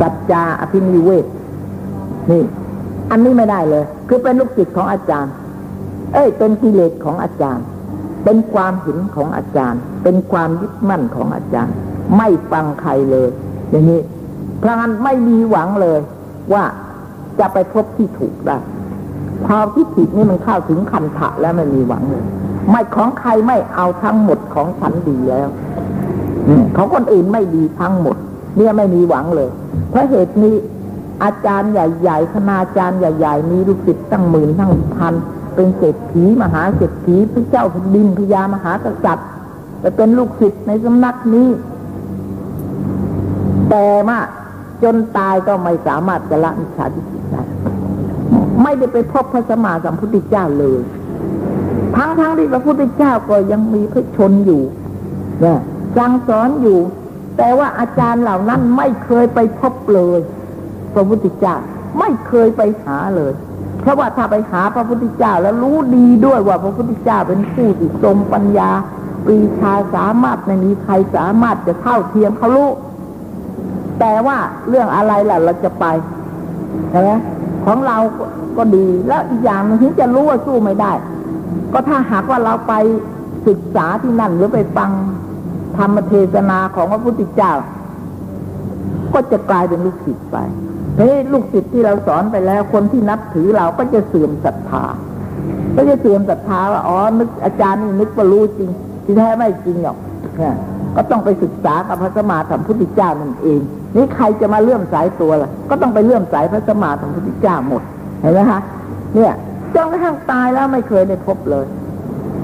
สัจจาอภินิเวศนี่ อันนี้ไม่ได้เลย คือเป็นลูกศิษย์ของอาจารย์ เอ้ย เป็นกิเลสของอาจารย์ เป็นความเห็นของอาจารย์ เป็นความยึดมั่นของอาจารย์ ไม่ฟังใครเลย อย่างนี้พราะงั้นไม่มีหวังเลย ว่าจะไปพบที่ถูกได้ความที่ผิดนี่มันเข้าถึงคันถะแล้วไม่มีหวังเลยไม่ของใครไม่เอาทั้งหมดของฉันดีแล้วของคนอื่นไม่ดีทั้งหมด เนี่ยไม่มีหวังเลย เพราะเหตุนี้อาจารย์ใหญ่ๆคณาจารย์ใหญ่ ๆ มีลูกศิษย์ตั้งหมื่นตั้งพัน เป็นเศรษฐีมหาเศรษฐีพระเจ้าแผ่นดินพญามหากษัตริย์แต่เป็นลูกศิษย์ในสำนักนี้ แต่มาจนตายก็ไม่สามารถจะละมิจฉาทิฏฐิได้ไม่ได้ไปพบพระสมมาสัมพุทธเจ้าเลย ทั้งทั้งที่พระพุทธเจ้าก็ยังมีพระชนอยู่เนี่ยสั่งสอนอยู่ แต่ว่าอาจารย์เหล่านั้นไม่เคยไปพบเลย พระพุทธเจ้าไม่เคยไปหาเลย เพราะว่าถ้าไปหาพระพุทธเจ้าแล้วรู้ดีด้วยว่าพระพุทธเจ้าเป็นผู้ที่ทรงปัญญาปรีชาสามารถไม่มีใครสามารถจะเท่าเทียมเขารู้แต่ว่าเรื่องอะไรล่ะเราจะไปใช่ไหมของเราก็ดีแล้วอีกอย่างนึงถึงจะรู้ว่าสู้ไม่ได้ ก็ถ้าหากว่าเราไปศึกษาที่นั่นหรือไปฟังธรรมเทศนาของพระพุทธเจ้า ก็จะกลายเป็นลูกศิษย์ไป เฮ้ยลูกศิษย์ที่เราสอนไปแล้ว คนที่นับถือเราก็จะเสื่อมศรัทธา ก็จะเสื่อมศรัทธาว่าอ๋อนึกอาจารย์นี่นึกว่ารู้จริง ที่แท้ไม่จริงหรอกก็ต้องไปศึกษากับพระสมมาสัมพุทธเจ้านั่นเอง นี่ใครจะมาเลื่อมสายตัวล่ะ ก็ต้องไปเลื่อมสายพระสมมาสัมพุทธเจ้าหมด เห็นไหมคะ เนี่ยจนกระทั่งตายแล้วไม่เคยได้พบเลย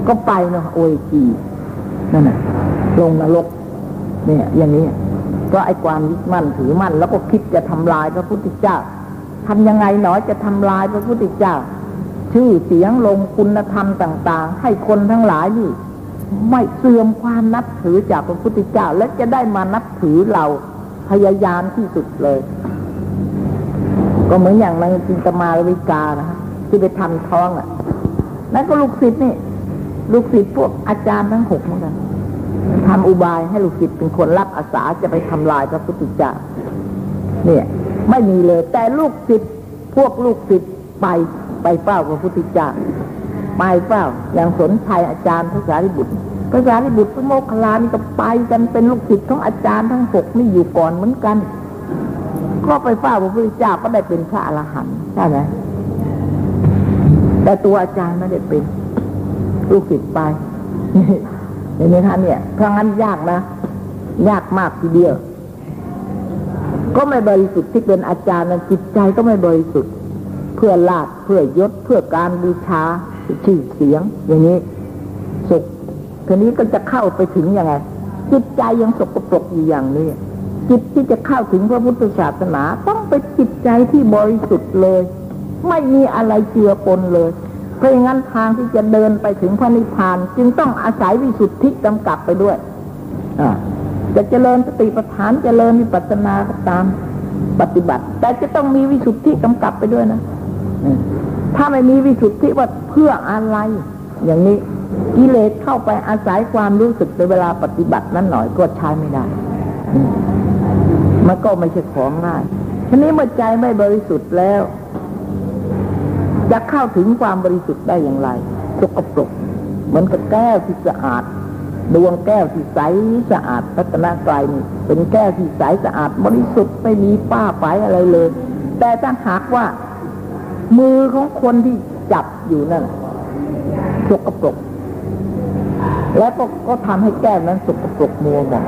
ก็ไปเนาะโอยจีนั่นน่ะลงนรกเนี่ยอย่างนี้ ก็ไอ้ความยึดมั่นถือมั่น แล้วก็คิดจะทำลายพระพุทธเจ้าทำยังไงหนอจะทำลายพระพุทธเจ้า ชื่อเสียงลงคุณธรรมต่าง ๆ ให้คนทั้งหลายนี่ ไม่เสื่อมความนับถือจากพระพุทธเจ้า และจะได้มานับถือเราพยายามที่สุดเลย ก็เหมือนอย่างนางจินตมาลวิกานะฮะที่ไปทำท้องอะนั่นก็ลูกศิษย์นี่ ลูกศิษย์พวกอาจารย์ทั้งหกเหมือนกัน ทำอุบายให้ลูกศิษย์เป็นคนรับอาสาจะไปทำลายพระพุทธเจ้าเนี่ย ไม่มีเลย แต่ลูกศิษย์พวกลูกศิษย์ไปไปเฝ้าพระพุทธเจ้าไปเฝ้า อย่างสนชัยอาจารย์พระสารีบุตรพระสารีบุตรพระโมคคัลลานี่ก็ไปกันเป็นลูกศิษย์ของอาจารย์ทั้งหกนี่อยู่ก่อนเหมือนกัน ก็ไปเฝ้าพระพุทธเจ้าก็ได้เป็นพระอรหันต์ใช่ไหมแต่ตัวอาจารย์ไม่ได้เป็น ลูกศิษย์ไป เห็นไหมคะเนี่ยเพราะงั้นยากนะ ยากมากทีเดียว ก็ไม่บริสุทธิ์ที่เป็นอาจารย์นะจิตใจก็ไม่บริสุทธิ์ เพื่อลาบเพื่อยศเพื่อการบูชาชื่อเสียง อย่างนี้สุขทีนี้ก็จะเข้าไปถึงยังไง จิตใจยังสกปรกอยู่อย่างนี้จิตที่จะเข้าถึงพระพุทธศาสนา ต้องเป็นจิตใจที่บริสุทธิ์เลย ไม่มีอะไรเจือปนเลย เพราะงั้นทางที่จะเดินไปถึงพระนิพพาน จึงต้องอาศัยวิสุทธิกำกับไปด้วยจะเจริญสติปัฏฐานเจริญวิปัสสนาก็ตามปฏิบัติ แต่จะต้องมีวิสุทธิกำกับไปด้วยนะถ้าไม่มีวิสุทธิว่าเพื่ออะไร อย่างนี้กิเลสเข้าไปอาศัยความรู้สึกในเวลาปฏิบัตินั้นหน่อยก็ใช้ไม่ได้ มันก็ไม่ใช่ของง่ายทีนี้เมื่อใจไม่บริสุทธิ์แล้ว จะเข้าถึงความบริสุทธิ์ได้อย่างไรสกปรกเหมือนกับแก้วที่สะอาด ดวงแก้วที่ใสสะอาดพัฒนาไกลเป็นแก้วที่ใสสะอาดบริสุทธิ์ไม่มีป้าไฟอะไรเลย แต่ถ้าหากว่า มือของคนที่จับอยู่นั่นสกปรกแล้วก็ก็ทำให้แก้วนั้นสกปรกมัวหมอง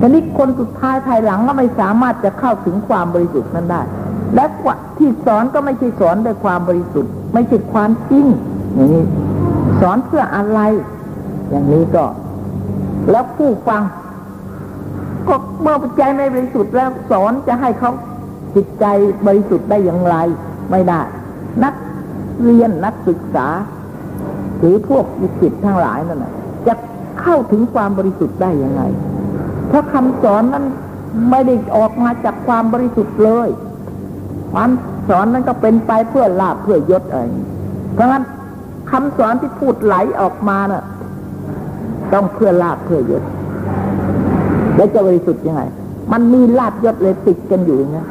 ทีนี้คนสุดท้ายภายหลังก็ไม่สามารถจะเข้าถึงความบริสุทธิ์นั้นได้ และวที่สอนก็ไม่ใช่สอนด้วยความบริสุทธิ์ ไม่ใช่ความจริงอย่างนี้ สอนเพื่ออะไร อย่างนี้ก็ แล้วผู้ฟัง ก็เมื่อใจไม่บริสุทธิ์แล้วสอนจะให้เขาจิตใจบริสุทธิ์ได้อย่างไร ไม่ได้ นักเรียนนักศึกษา หรือพวกจิตทั้งหลายนั่นแหละจะเข้าถึงความบริสุทธิ์ได้ยังไงเพราะคำสอนนั้นไม่ได้ออกมาจากความบริสุทธิ์เลย ความสอนนั้นก็เป็นไปเพื่อลาบเพื่อยศอะไรเพราะงั้นคำสอนที่พูดไหลออกมาน่ะ ต้องเพื่อลาบเพื่อยศแล้วจะบริสุทธิ์ยังไง มันมีลาบยศเลยติดกันอยู่อย่างเงี้ย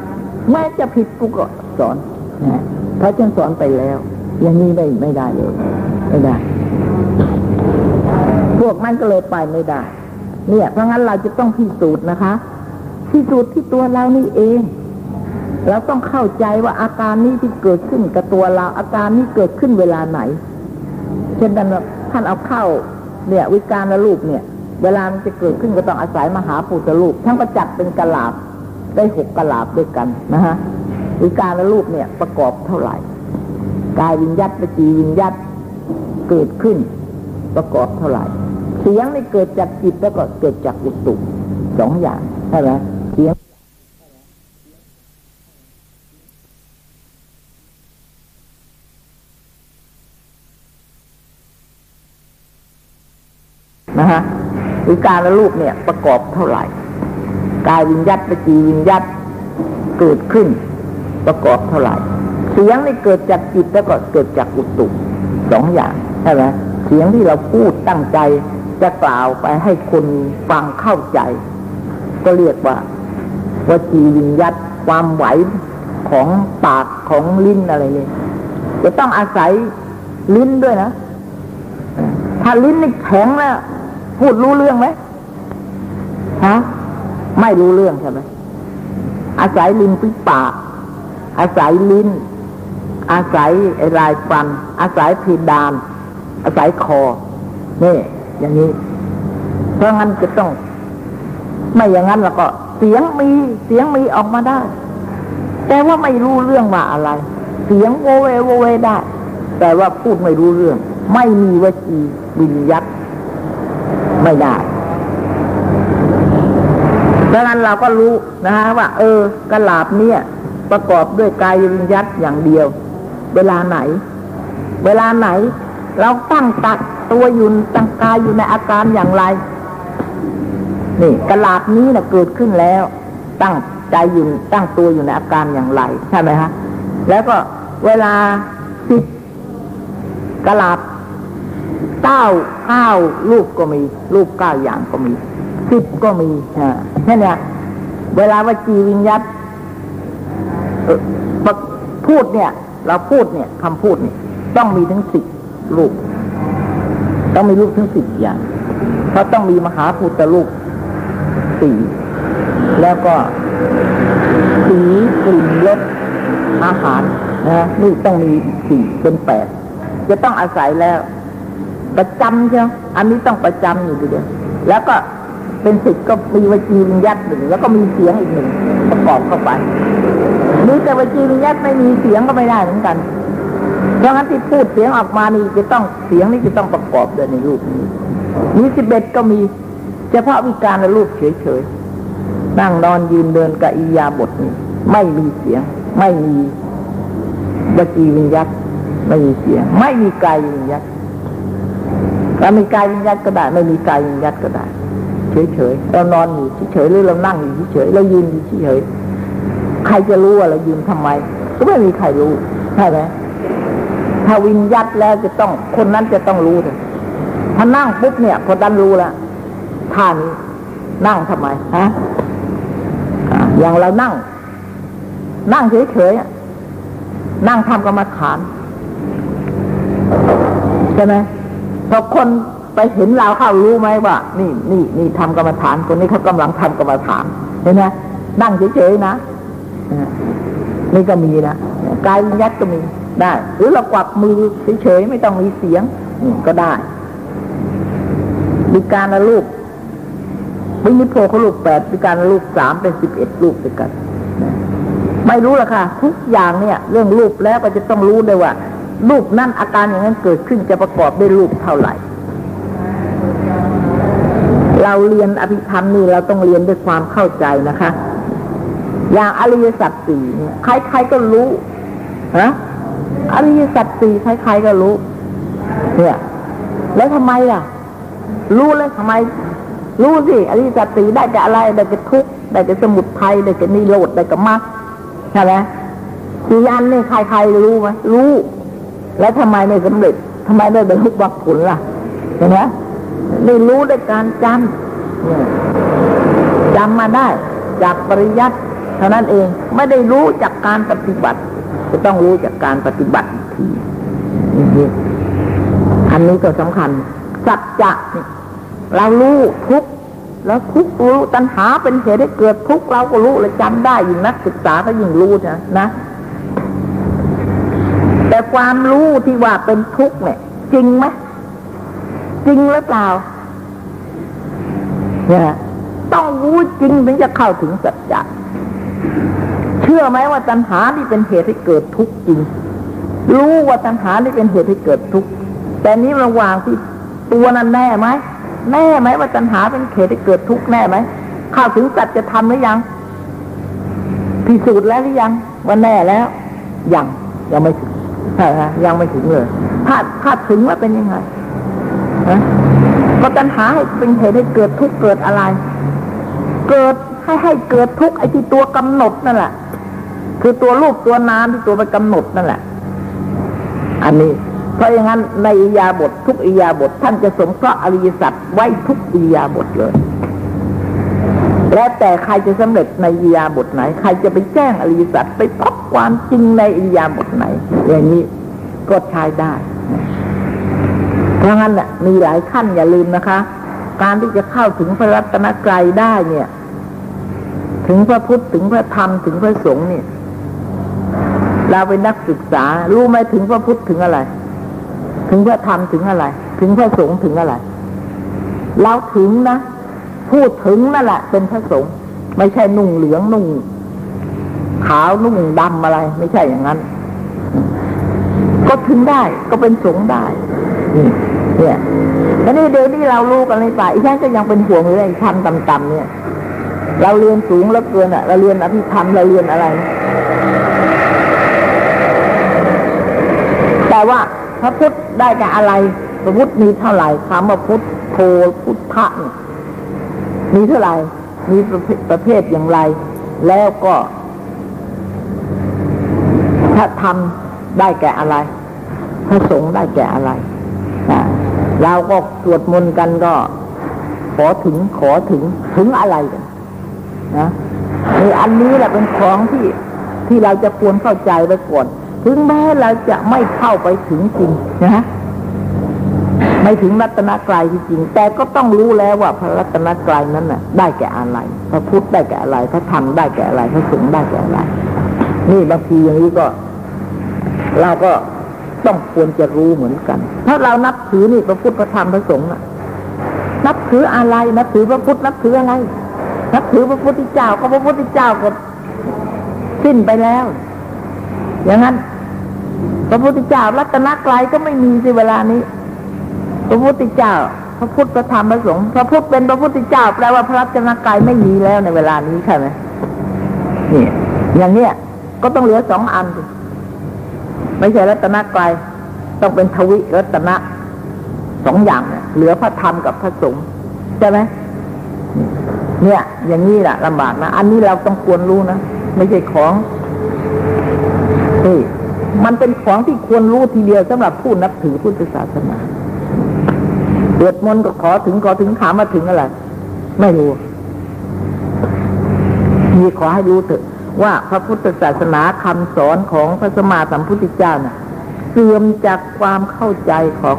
แม้จะผิดกูก็สอนนะพระฉันสอนไปแล้ว อย่างนี้ไม่ไม่ได้เลย ไม่ได้ พวกมันก็เลยไปไม่ได้ เนี่ย เพราะงั้นเราจะต้องพิสูจน์นะคะ พิสูจน์ที่ตัวเรานี่เอง เราต้องเข้าใจว่าอาการนี้ที่เกิดขึ้นกับตัวเรา อาการนี้เกิดขึ้นเวลาไหน เช่นนั้นท่านเอาเข้า เนี่ย วิการละรูปเนี่ย เวลามันจะเกิดขึ้นก็ต้องอาศัยมหาปุตรูปทั้งประจัดเป็นกลาบได้หกกลาบด้วยกันนะฮะวิการละรูปเนี่ยประกอบเท่าไหร่กายวิญญาตปจีวิญญาตเกิดขึ้น ประกอบเท่าไหร่เสียงนี่เกิดจากจิตแล้วก็เกิดจากอุตุสองอย่างใช่ไหมเสียง นะฮะวิการและรูปเนี่ยประกอบเท่าไหร่ กายวิญญาตปจีวิญญาตเกิดขึ้น ประกอบเท่าไหร่ เสียงนี่เกิดจากจิตแล้วก็เกิดจากอุตุสองอย่างใช่ไหมเสียงที่เราพูดตั้งใจจะกล่าวไปให้คนฟังเข้าใจ ก็เรียกว่าวจีวิญญาตความไหวของปากของลิ้นอะไรนี่จะต้องอาศัยลิ้นด้วยนะ ถ้าลิ้นนี่แข็งแล้ว พูดรู้เรื่องไหมฮะไม่รู้เรื่องใช่ไหมอาศัยลิ้นปีปากอาศัยลิ้น อาศัยลายฟัน อาศัยพีดาน อาศัยคอนี่อย่างนี้ เพราะงั้นจะต้อง ไม่อย่างนั้นแล้วก็ เสียงมีเสียงมีออกมาได้ แต่ว่าไม่รู้เรื่องว่าอะไร เสียงโวเวโวเวได้ แต่ว่าพูดไม่รู้เรื่อง ไม่มีวจีวิญยัต ไม่ได้ดังนั้นเราก็รู้นะฮะว่า เออกระลาบเนี่ย ประกอบด้วยกายวิญยัตอย่างเดียว เวลาไหน เวลาไหน เราตั้งตัดตัวอยู่ตั้งกายอยู่ในอาการอย่างไร นี่กระลาบนี้นะเกิดขึ้นแล้ว ตั้งใจอยู่ตั้งตัวอยู่ในอาการอย่างไร ใช่ไหมฮะแล้วก็เวลาสิบกระลาบ เก้าเก้ารูปก็มี รูปเก้าอย่างก็มีสิบก็มีอ่าแค่นี้เวลาวจีวิญญัตพูดเนี่ย เราพูดเนี่ยคำพูดเนี่ย ต้องมีทั้งสิบรูป ต้องมีรูปทั้งสิบอย่างเพราะต้องมีมหาพุทธรูปสี่แล้วก็สีกลิ่นรสอาหารนะนี่ต้องมีสี่เป็นแปดจะต้องอาศัยแล้ว ประจำใช่ไหมอันนี้ต้องประจำอยู่ทีเดียวแล้วก็เป็นสิทธิ์ก็มีวจีวิญญาตหนึ่งแล้วก็มีเสียงอีกหนึ่งประกอบเข้าไปนี่แต่วจีวิญญาตไม่มีเสียงก็ไม่ได้เหมือนกันเพราะงั้นที่พูดเสียงออกมานี่จะต้องเสียงนี่จะต้องประกอบด้วยในรูปนี้มีสิบเอ็ดก็มีเฉพาะวิการในรูปเฉยๆนั่งนอนยืนเดินกับอิยาบทนี้ไม่มีเสียง ไม่มีวจีวิญญาตไม่มีเสียง ไม่มีกายวิญญาต ถ้ามีกายวิญญาตก็ได้ไม่มีกายวิญญาตก็ได้เฉยๆเรานอนอยู่เฉยๆหรือเรานั่งอยู่เฉยๆเรายืนอยู่เฉยๆใครจะรู้ว่าเรายืนทำไม ก็ไม่มีใครรู้ใช่ไหมถ้าวิญญาตแล้วจะต้องคนนั้นจะต้องรู้เลยถ้านั่งปุ๊บเนี่ยคนนั้นรู้แล้วท่านี้นั่งทำไมฮะอย่างเรานั่ง นั่งเฉยๆนั่งทำกรรมฐานใช่ไหม พอคนไปเห็นเราเข้ารู้ไหมว่า นี่นี่นี่ทำกรรมฐานคนนี้เขากำลังทำกรรมฐานเห็นไหมนั่งเฉยๆนะนี่ก็มีนะกายวิญญาตก็มีได้ หรือเรากวักมือเฉยๆไม่ต้องมีเสียงก็ได้มีการละลูกวินิโพเขาลูกแปดมีการละลูกสามเป็นสิบเอ็ดลูกด้วยกันไม่รู้ละค่ะ ทุกอย่างเนี่ย เรื่องรูปแล้วก็จะต้องรู้ได้ว่า รูปนั่นอาการอย่างนั้นเกิดขึ้นจะประกอบด้วยรูปเท่าไหร่ เราเรียนอภิธรรมนี่เราต้องเรียนด้วยความเข้าใจนะคะ อย่างอริยสัจสี่เนี่ยใครๆก็รู้ฮะอริยสัจสี่ใครๆก็รู้ เนี่ย แล้วทำไมล่ะ รู้เลยทำไม รู้สิอริยสัจสี่ได้แต่อะไรได้แต่ทุกข์ได้แต่สมุทัยได้แต่นิโรธได้แต่มรรคใช่ไหมสี่อันนี่ใครๆรู้ไหมรู้ แล้วทำไมไม่สำเร็จทำไมไม่บรรลุมรรคผลล่ะเห็นไหมได้รู้ด้วยการจำจำมาได้จากปริยัติเท่านั้นเองไม่ได้รู้จากการปฏิบัติ จะต้องรู้จากการปฏิบัติทีนี่อันนี้ก็สำคัญสัจจะเรารู้ทุกแล้วทุกรู้ตัณหาเป็นเหตุให้เกิดทุกเราก็รู้เลยจำได้ยิ่งนักศึกษาก็ยิ่งรู้นะนะ ความรู้ที่ว่าเป็นทุกข์เนี่ย จริงไหมจริงหรือเปล่าเนี่ยต้องรู้จริงถึงจะเข้าถึงสัจจะเชื่อไหมว่าตัณหาที่เป็นเหตุให้เกิดทุกข์จริง รู้ว่าตัณหาที่เป็นเหตุให้เกิดทุกข์แต่นี้ระหว่างที่ตัวนั้นแน่ไหมแน่ไหมว่าตัณหาเป็นเหตุให้เกิดทุกข์แน่ไหมเข้าถึงสัจธรรมหรือยังพิสูจน์แล้วหรือยังว่าแน่แล้วยังยังไม่ถึง ใช่ไหมยังไม่ถึงเลยถ้าถ้าถึงว่าเป็นยังไงนะก็ตัณหาให้เป็นเหตุให้เกิดทุกข์เกิดอะไร เกิดให้ให้เกิดทุกข์ไอ้ที่ตัวกำหนดนั่นแหละ คือตัวรูปตัวนามที่ตัวไปกำหนดนั่นแหละ อันนี้ เพราะอย่างนั้นในอิยาบททุกอิยาบทท่านจะสงเคราะห์อริยสัจไว้ทุกอิยาบทเลย แล้วแต่ใครจะสำเร็จในอิยาบทไหน ใครจะไปแจ้งอริยสัจไปพบความจริงในอิยาบทไหน อย่างนี้ก็ใช้ได้ เพราะงั้นน่ะมีหลายขั้นอย่าลืมนะคะ การที่จะเข้าถึงพระรัตนกรัยได้เนี่ย ถึงพระพุทธถึงพระธรรมถึงพระสงฆ์เนี่ยเราเป็นนักศึกษา รู้ไหมถึงพระพุทธถึงอะไร ถึงพระธรรมถึงอะไร ถึงพระสงฆ์ถึงอะไรเราถึงนะ พูดถึงนั่นแหละเป็นพระสงฆ์ไม่ใช่นุ่งเหลืองนุ่ง ขาวนุ่งดำอะไร ไม่ใช่อย่างนั้น ก็ถึงได้ก็เป็นสงฆ์ได้เนี่ยแล้วนี่เดี๋ยวนี้เรารู้กันเลยป่ะอีฉันก็ยังเป็นห่วงเลยไอ้ชั้นต่ำๆเนี่ย เราเรียนสูงแล้วเกินอะ เราเรียนอภิธรรมเราเรียนอะไร แต่ว่าพระพุทธได้กับอะไร พระพุทธมีเท่าไหร่คำว่าพุทธโธพุทธะเนี่ย มีเท่าไหร่ มีประเภทอย่างไร แล้วก็ถ้าทำได้แก่อะไร พระสงฆ์ได้แก่อะไรเราก็สวดมนต์กันก็ ขอถึงขอถึงถึงอะไรกันนะอันนี้แหละเป็นของที่ที่เราจะควรเข้าใจไว้ก่อน ถึงแม้เราจะไม่เข้าไปถึงจริงนะ ไม่ถึงรัตนกรายจริง แต่ก็ต้องรู้แล้วว่าพระรัตนกรายนั้นน่ะ ได้แก่อะไร พระพุทธได้แก่อะไร พระธรรมได้แก่อะไร พระสงฆ์ได้แก่อะไร นี่บางทีอย่างนี้ก็ เราก็ต้องควรจะรู้เหมือนกัน ถ้าเรานับถือนี่พระพุทธพระธรรมพระสงฆ์นับถืออะไร นับถือพระพุทธ นับถืออะไร นับถือพระพุทธเจ้า ก็พระพุทธเจ้าก็สิ้นไปแล้ว อย่างนั้น พระพุทธเจ้ารัตนกรายก็ไม่มีสิเวลานี้ ระพุทธเจ้า พระพุทธพระธรรมพระสงฆ์พระพุทธเป็นพระพุทธเจ้าแปลว่าพระรัตนกายไม่มีแล้วในเวลานี้ใช่ไหมนี่อย่างเนี้ยก็ต้องเหลือสองอัน ไม่ใช่รัตนกายต้องเป็นทวิรัตนะสองอย่างเนี่ยเหลือพระธรรมกับพระสงฆ์ใช่ไหมเนี่ย อย่างนี้แหละลำบากนะ อันนี้เราต้องควรรู้นะ ไม่ใช่ของเฮ้ยมันเป็นของที่ควรรู้ทีเดียวสำหรับผู้นับถือพุทธศาสนา เดือดมนก็ขอถึงขอถึงถามมาถึงอะไร ไม่รู้มีขอให้รู้เถอะ ว่าพระพุทธศาสนาคำสอนของพระสมมาสัมพุทธเจ้านะ่ะ เสื่อมจากความเข้าใจของ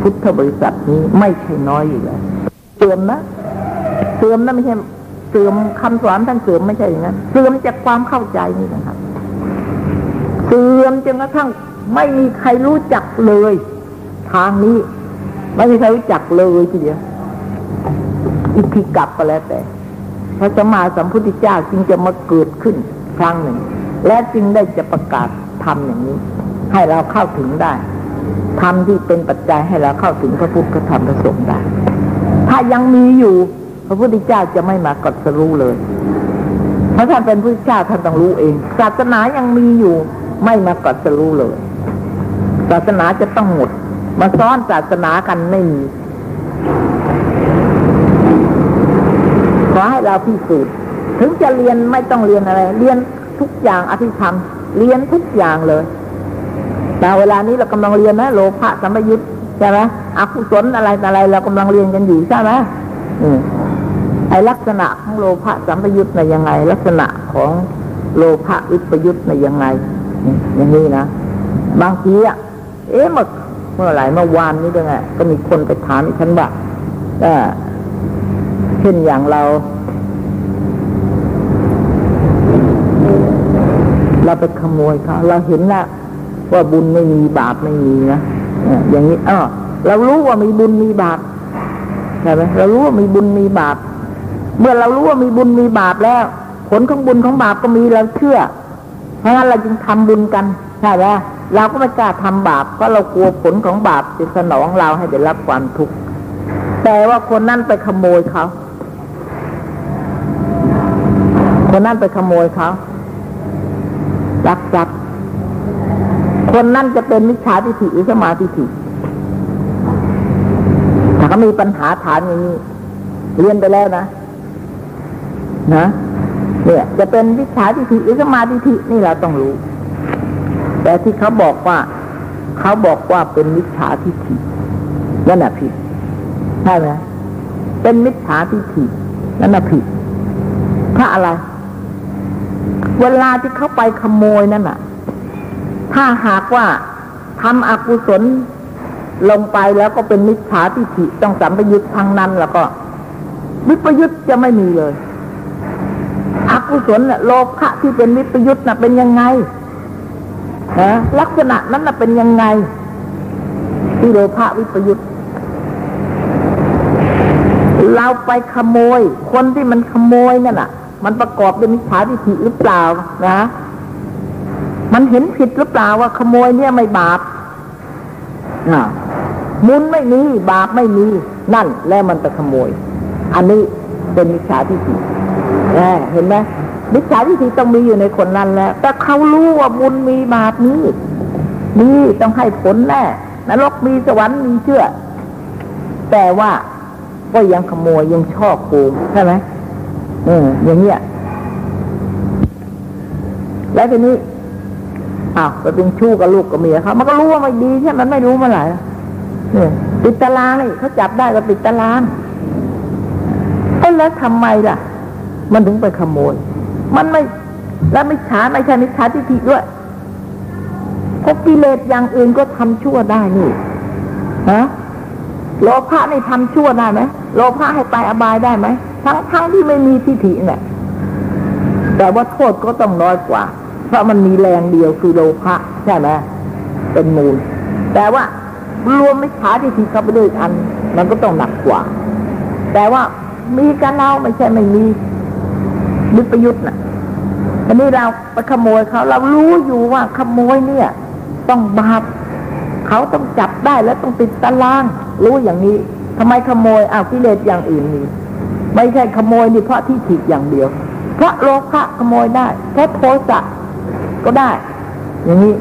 พุทธบริษัทนี้ไม่ใช่น้อยอยู่แล้วเสื่อมนะเสื่อมนะไม่ใช่เสื่อมคำสอนท่านเสื่อมไม่ใช่อย่างนั้นเสื่อมจากความเข้าใจนี่นะครับเสื่อมจนกระทั่งไม่มีใครรู้จักเลย ทางนี้ ไม่มีใครรู้จักเลยทีเดียวอิทธิกับไปแล้วแต่พระสัมมาสัมพุทธเจ้าจึงจะมาเกิดขึ้นครั้งหนึ่ง และจึงได้จะประกาศทำอย่างนี้ ให้เราเข้าถึงได้ทำที่เป็นปัจจัยให้เราเข้าถึงพระพุทธธรรมพระสงฆ์ได้ ถ้ายังมีอยู่ พระพุทธเจ้าจะไม่มากดสรู้เลย เพราะท่านเป็นพระเจ้าท่านต้องรู้เอง ศาสนายังมีอยู่ ไม่มากดสรู้เลย ศาสนาจะต้องหมด มาซ้อนศาสนากันไม่มีขอให้เราพิสูจน์ถึงจะเรียนไม่ต้องเรียนอะไร เรียนทุกอย่างอภิธรรม เรียนทุกอย่างเลย แต่เวลานี้เรากำลังเรียนนะโลภะสัมปยุตใช่ไหมอกุศลอะไรอะไร เรากำลังเรียนกันอยู่ใช่ไหมไอลักษณะของโลภะสัมปยุตในยังไง ลักษณะของโลภะวิปยุตในยังไง อย่างนี้นะบางทีอะเอ๊ะเมื่อเมื่อไหร่เมื่อวานนี้ด้วยไงก็มีคนไปถามฉันว่าเช่นอย่างเรา เราไปขโมยเขาเราเห็นแล้วว่าบุญไม่มีบาปไม่มีนะอย่างนี้อ๋อเรารู้ว่ามีบุญมีบาปใช่ไหมเรารู้ว่ามีบุญมีบาป เมื่อเรารู้ว่ามีบุญมีบาปแล้ว ผลของบุญของบาปก็มีเราเชื่อ เพราะงั้นเราจึงทำบุญกันใช่ไหม เราก็ไม่กล้าทำบาปเพราะเรากลัวผลของบาปจะสนองเราให้ได้รับความทุกข์แต่ว่าคนนั่นไปขโมยเขาคนนั่นไปขโมยเขาลักทรัพย์คนนั่นจะเป็นมิจฉาทิฏฐิหรือสมาธิฐิถ้าเขามีปัญหาฐานอย่างนี้เรียนไปแล้วนะ นะ เนี่ย จะเป็นวิชาทิฏฐิหรือสมาธิฐินี่เราต้องรู้ แต่ที่เขาบอกว่าเขาบอกว่าเป็นมิจฉาทิฏฐินั่นแหะผิดใช่ไหมเป็นมิจฉาทิฏฐินั่นแหะผิดเพราะอะไร เวลาที่เขาไปขโมยนั่นน่ะ ถ้าหากว่าทำอกุศลลงไปแล้วก็เป็นมิจฉาทิฏฐิต้องสัมปยุตทางนั้นแล้วก็วิปยุตจะไม่มีเลยอกุศลโลภะที่เป็นวิปยุตน่ะเป็นยังไง ฮะลักษณะนั้นน่ะเป็นยังไงที่โลภะวิปยุตเราไปขโมย คนที่มันขโมยนั่นน่ะ มันประกอบด้วยมิจฉาทิฏฐิหรือเปล่านะมันเห็นผิดหรือเปล่าว่าขโมยเนี่ยไม่บาปนะมุนไม่มีบาปไม่มีนั่น แล้วมันไปขโมย อันนี้เป็นมิจฉาทิฏฐิเห็นไหม มิจฉาทิฏฐิต้องมีอยู่ในคนนั้นแล้ว แต่เขารู้ว่าบุญมีบาปนี้มีต้องให้ผลแน่นรกมีสวรรค์มีเชื่อ แต่ว่าก็ยังขโมยยังชอบโกงใช่ไหมเอออย่างเงี้ยแล้วทีนี้อ้าวไปเป็นชู้กับลูกกับเมียเขามันก็รู้ว่าไม่ดีใช่มันไม่รู้เมื่อไหร่เนี่ยติดตารางนี่เขาจับได้ก็ติดตารางไอ้แล้วทำไมล่ะ มันถึงไปขโมย มันไม่ แล้วไม่ช้าไม่ใช่ไม่ช้าทิฏฐิด้วยพราะกิเลสอย่างอื่นก็ทำชั่วได้นี่ฮะโลภะนี่ทำชั่วได้ไหมโลภะให้ไปอบายได้ไหมทั้งทั้งที่ไม่มีทิฏฐิเนี่ย แต่ว่าโทษก็ต้องน้อยกว่า เพราะมันมีแรงเดียวคือโลภะใช่ไหมเป็นมูล แต่ว่ารวมไม่ขาที่ทีเข้าไปด้วยอัน มันก็ต้องหนักกว่า แต่ว่ามีการเล่าไม่ใช่ไม่มี วิปยุทธ์น่ะอันนี้เราไปขโมยเขาเรารู้อยู่ว่าขโมยเนี่ย ต้องบาปเขาต้องจับได้แล้วต้องติดตาราง รู้อย่างนี้ทำไมขโมยอ้าวกิเลสอย่างอื่นมีไม่ใช่ขโมยนี่เพราะที่ผิดอย่างเดียว เพราะโลภะขโมยได้เพราะโทสะก็ได้ อย่างนี้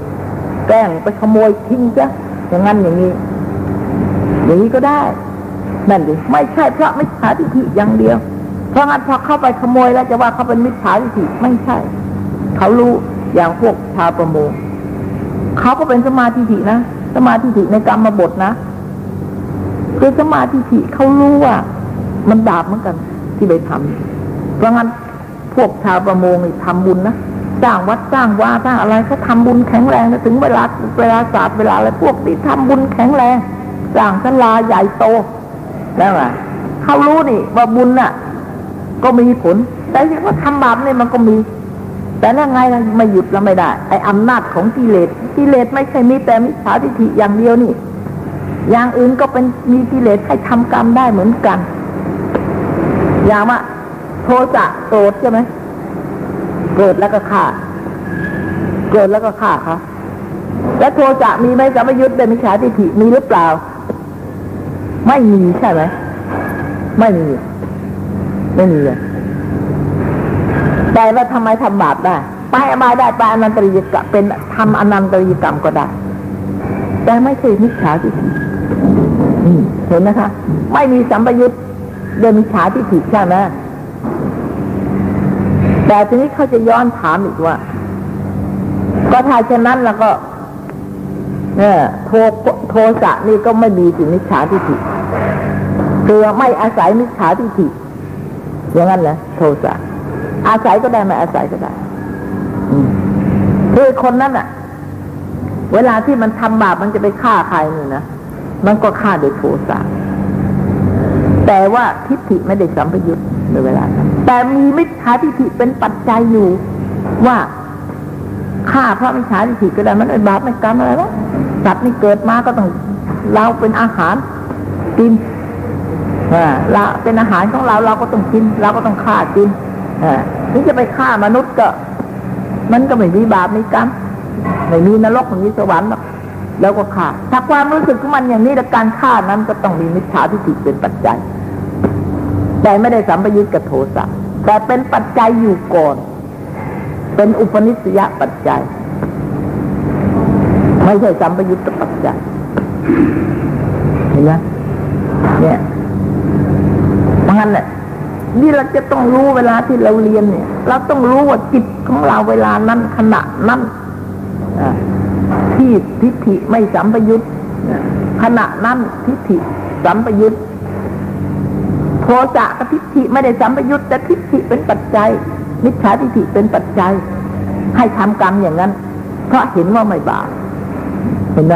แกล้งไปขโมยทิ้งจ้ะอย่างนั้นอย่างนี้ อย่างนี้ก็ได้นั่นดิไม่ใช่เพราะไมิจฉาทิฏฐิอย่างเดียว เพราะงั้นพอเข้าไปขโมยแล้วจะว่าเขาเป็นมิจฉาทิฏฐิไม่ใช่ เขารู้อย่างพวกชาวประมงเขาก็เป็นสมาธิฐินะสมาธิฐิในกรรมบทนะคือสมาธิฐิเขารู้ว่า มันบาปเหมือนกัน ที่ไปทำเพราะงั้นพวกชาวประมงนี่ทำบุญนะสร้างวัดสร้างวาสร้างอะไรเขาทาบุญแข็งแรงถึงเวลาเวลาศาสตร์เวลาอะไรพวกที่ทำบุญแข็งแรงสร้างศาลาใหญ่โตแล้วไงเขารู้นี่ว่าบุญน่ะ ก็มีผล แต่ที่เขาทำบาปเนี่ยมันก็มี แต่แล้วไงไม่หยุดแล้วไม่ได้ ไอ้อำนาจของกิเลสกิเลสไม่ใช่มีแต่มิจฉาทิฏฐิอย่างเดียวนี่ อย่างอื่นก็เป็นมีกิเลสให้ทำกรรมได้เหมือนกัน อย่างว่าโทสะโกรธใช่ไหมเกิดแล้วก็ฆ่าเกิดแล้วก็ฆ่าเขาและโทสะมีไหมสัมยุทธ์เป็นมิจฉาทิฏฐิมีหรือเปล่า ไม่มีใช่ไหมไม่มี ไม่มีเลยแต่ว่าทำไมทำบาปได้ ไปอบายได้ไปอนันตริยกรรมเป็นทำอนันตริยกรรมก็ได้ แต่ไม่ใช่มิจฉาทิฏฐิเห็นนะคะ ไม่มีสัมปยุทธ์เดินมิจฉาทิฏฐิใช่ไหมแต่ทีนี้เขาจะย้อนถามอีกว่า ก็ถ้าเช่นนั้นแล้วก็เนี่ยโทโทสะนี่ก็ไม่มีสิมิจฉาทิฏฐิคือไม่อาศัยมิจฉาทิฏฐิ อย่างนั้นแหละโทสะอาศัยก็ได้ไม่อาศัยก็ได้คือคนนั้นอะเวลาที่มันทำบาปมันจะไปฆ่าใครนี่นะมันก็ฆ่าโดยโทสะแต่ว่าทิฏฐิไม่ได้สัมพยุตในเวลานั้นแต่มีมิจฉาทิฏฐิเป็นปัจจัยอยู่ ว่าฆ่าเพราะมิจฉาทิฏฐิก็ได้มันเป็นบาปไม่กรรมอะไรวะสัตว์นี่เกิดมาก็ต้องเราเป็นอาหารกิน เราเป็นอาหารของเราเราก็ต้องกิน เราก็ต้องฆ่ากินนี่จะไปฆ่ามนุษย์ก็ มันก็ไม่มีบาปไม่กรรมไม่มีนรกไม่มีสวรรค์หรอกแล้วก็ฆ่าถ้าความรู้สึกของมันอย่างนี้และการฆ่านั้นก็ต้องมีมิจฉาทิฏฐิเป็นปัจจัย แต่ไม่ได้สัมปยุตกับโทสะแต่เป็นปัจจัยอยู่ก่อน เป็นอุปนิสัยปัจจัย ไม่ใช่สัมปยุตกับปัจจัยเห็นไหมเนี่ย งั้นแหละนี่เราจะต้องรู้เวลาที่เราเรียนเนี่ย เราต้องรู้ว่าจิตของเราเวลานั้นขณะนั้นที่ทิฏฐิไม่สัมปยุตขณะนั้นทิฏฐิสัมปยุตโทสะกับทิฏฐิไม่ได้สัมปยุตแต่ทิฏฐิเป็นปัจจัยมิจฉาทิฏฐิเป็นปัจจัย ให้ทำกรรมอย่างนั้น เพราะเห็นว่าไม่บาปเห็นไหม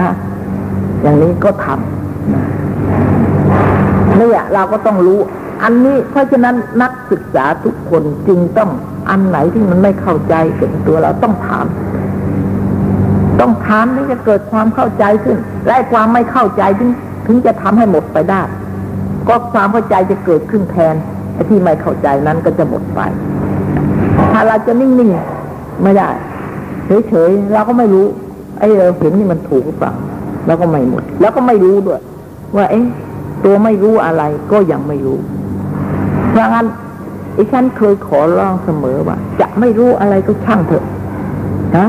อย่างนี้ก็ทำนี่เราก็ต้องรู้ อันนี้เพราะฉะนั้นนักศึกษาทุกคนจึงต้องอันไหนที่มันไม่เข้าใจเกิดตัวเราต้องถาม ต้องถามถึงจะเกิดความเข้าใจขึ้น และความไม่เข้าใจถึงถึงจะทำให้หมดไปได้ ก็ความเข้าใจจะเกิดขึ้นแทนไอ้ที่ไม่เข้าใจนั้นก็จะหมดไป ถ้าเราจะนิ่งๆไม่ได้เฉยๆเราก็ไม่รู้ ไอ้เราเห็นนี่มันถูกหรือเปล่าแล้วก็ไม่หมด แล้วก็ไม่รู้ด้วย ว่า เอ๊ะตัวไม่รู้อะไรก็ยังไม่รู้ เพราะงั้นอีฉันเคยขอร้องเสมอว่า จะไม่รู้อะไรก็ช่างเถอะนะ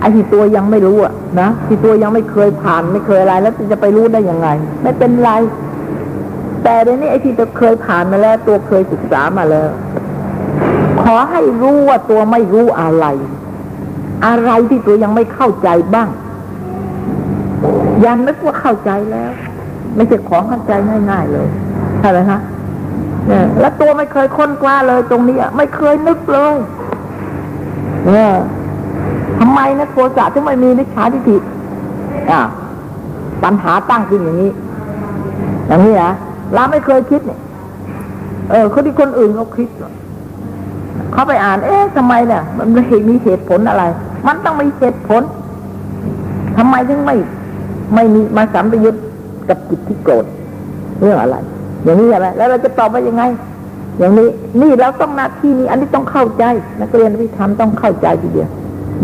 ไอ้ที่ตัวยังไม่รู้อะนะที่ตัวยังไม่เคยผ่านไม่เคยอะไร แล้วจะไปรู้ได้ยังไง ไม่เป็นไร แต่ในนี้ไอ้ที่ตัวเคยผ่านมาแล้ว ตัวเคยศึกษามาแล้ว ขอให้รู้ว่าตัวไม่รู้อะไร อะไรที่ตัวยังไม่เข้าใจบ้าง ยันนึกว่าเข้าใจแล้ว ไม่ใช่ของเข้าใจง่าย ๆ เลยใช่ไหมคะ เนี่ยแล้วตัวไม่เคยค้นคว้าเลยตรงนี้ไม่เคยนึกเลยเนี่ยทำไมนะโทสะถึงไม่มีนิชาทิฏฐิอ่าปัญหาตั้งขึ้นอย่างนี้ อย่างนี้นะเราไม่เคยคิดเนี่ยเออคนที่คนอื่นเขาคิดเขาไปอ่าน เอ๊ะทำไมเนี่ย มันมีเหตุผลอะไร มันต้องมีเหตุผลทำไมถึงไม่ ไม่มีมาสัมปยุตกับจิตที่โกรธเรื่องอะไร อย่างนี้อะไรแล้วเราจะตอบว่ายังไง อย่างนี้นี่เราต้องหน้าที่นี้ อันนี้ต้องเข้าใจนักเรียนวิธรรมต้องเข้าใจทีเดียว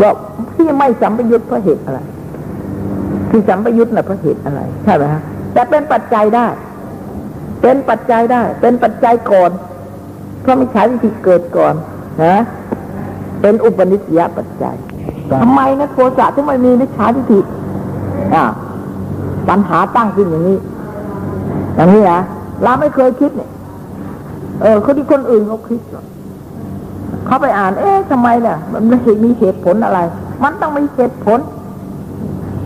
ว่าที่ไม่สัมปยุตเพราะเหตุอะไร ที่สัมปยุตน่ะเพราะเหตุอะไรใช่ไหมฮะแต่เป็นปัจจัยได้ เป็นปัจจัยได้ เป็นปัจจัยก่อนเพราะมิจฉาทิฏฐิเกิดก่อนนะเป็นอุปนิสัยปัจจัยทำไมนะโทสะถึงไม่มีมิจฉาทิฏฐิอ่าปัญหาตั้งขึ้นอย่างนี้อย่างนี้นะ เราไม่เคยคิดเนี่ย เออคนที่คนอื่นเขาคิดเขาไปอ่าน เอ๊ะทำไมเนี่ยมันไม่มีเหตุผลอะไร มันต้องมีเหตุผล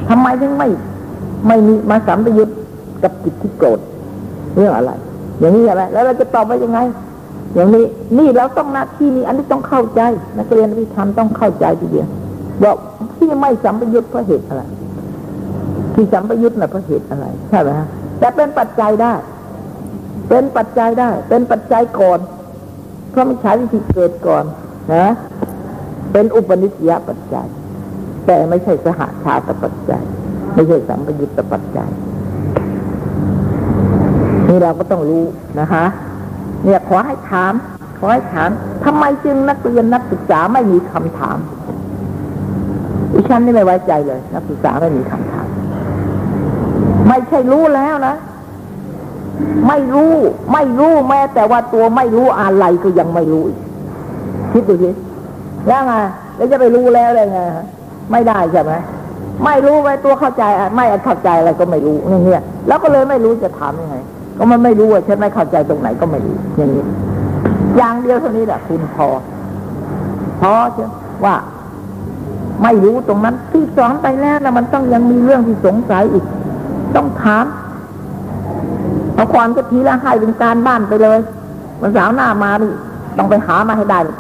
ทำไมถึงไม่ ไม่มีมาสัมปยุตกับจิตที่โกรธเรื่องอะไร อย่างนี้อะไร แล้วเราจะตอบว่ายังไง อย่างนี้ นี่เราต้องหน้าที่นี้ อันนี้ต้องเข้าใจ นักเรียนวิธรรมต้องเข้าใจทีเดียวว่าที่ไม่สัมปยุตเพราะเหตุอะไร ที่สัมปยุตน่ะเพราะเหตุอะไร ใช่ไหมฮะแต่เป็นปัจจัยได้ เป็นปัจจัยได้ เป็นปัจจัยก่อน เพราะมิจฉาทิฏฐิเกิดก่อนนะ เป็นอุปนิสัยปัจจัย แต่ไม่ใช่สหาชาตปัจจัย ไม่ใช่สัมปยุตตปัจจัย นี่เราก็ต้องรู้นะคะ เนี่ยขอให้ถาม ขอให้ถามทำไมจึงนักเรียนนักศึกษาไม่มีคำถามอิฉันนี่ไม่ไว้ใจเลย นักศึกษาไม่มีคำถาม ไม่ใช่รู้แล้วนะ ไม่รู้ ไม่รู้แม้แต่ว่าตัวไม่รู้อะไรก็ยังไม่รู้คิดดูสิแล้วไงแล้วจะไปรู้แล้วได้ไงไม่ได้ใช่ไหมไม่รู้ไว้ตัวเข้าใจไม่เข้าใจอะไรก็ไม่รู้เนี่ยแล้วก็เลยไม่รู้จะถามยังไง ก็มันไม่รู้ว่าฉันไม่เข้าใจตรงไหนก็ไม่รู้อย่างนี้อย่างเดียวเท่านี้แหละคุณพอพอใช่ว่า ไม่รู้ตรงนั้นที่สอนไปแล้วนะมันต้องยังมีเรื่องที่สงสัยอีก ต้องถาม เอาความก็ทีละให้เป็นการบ้านไปเลยวันเสาร์หน้ามานี่ต้องไปหามาให้ได้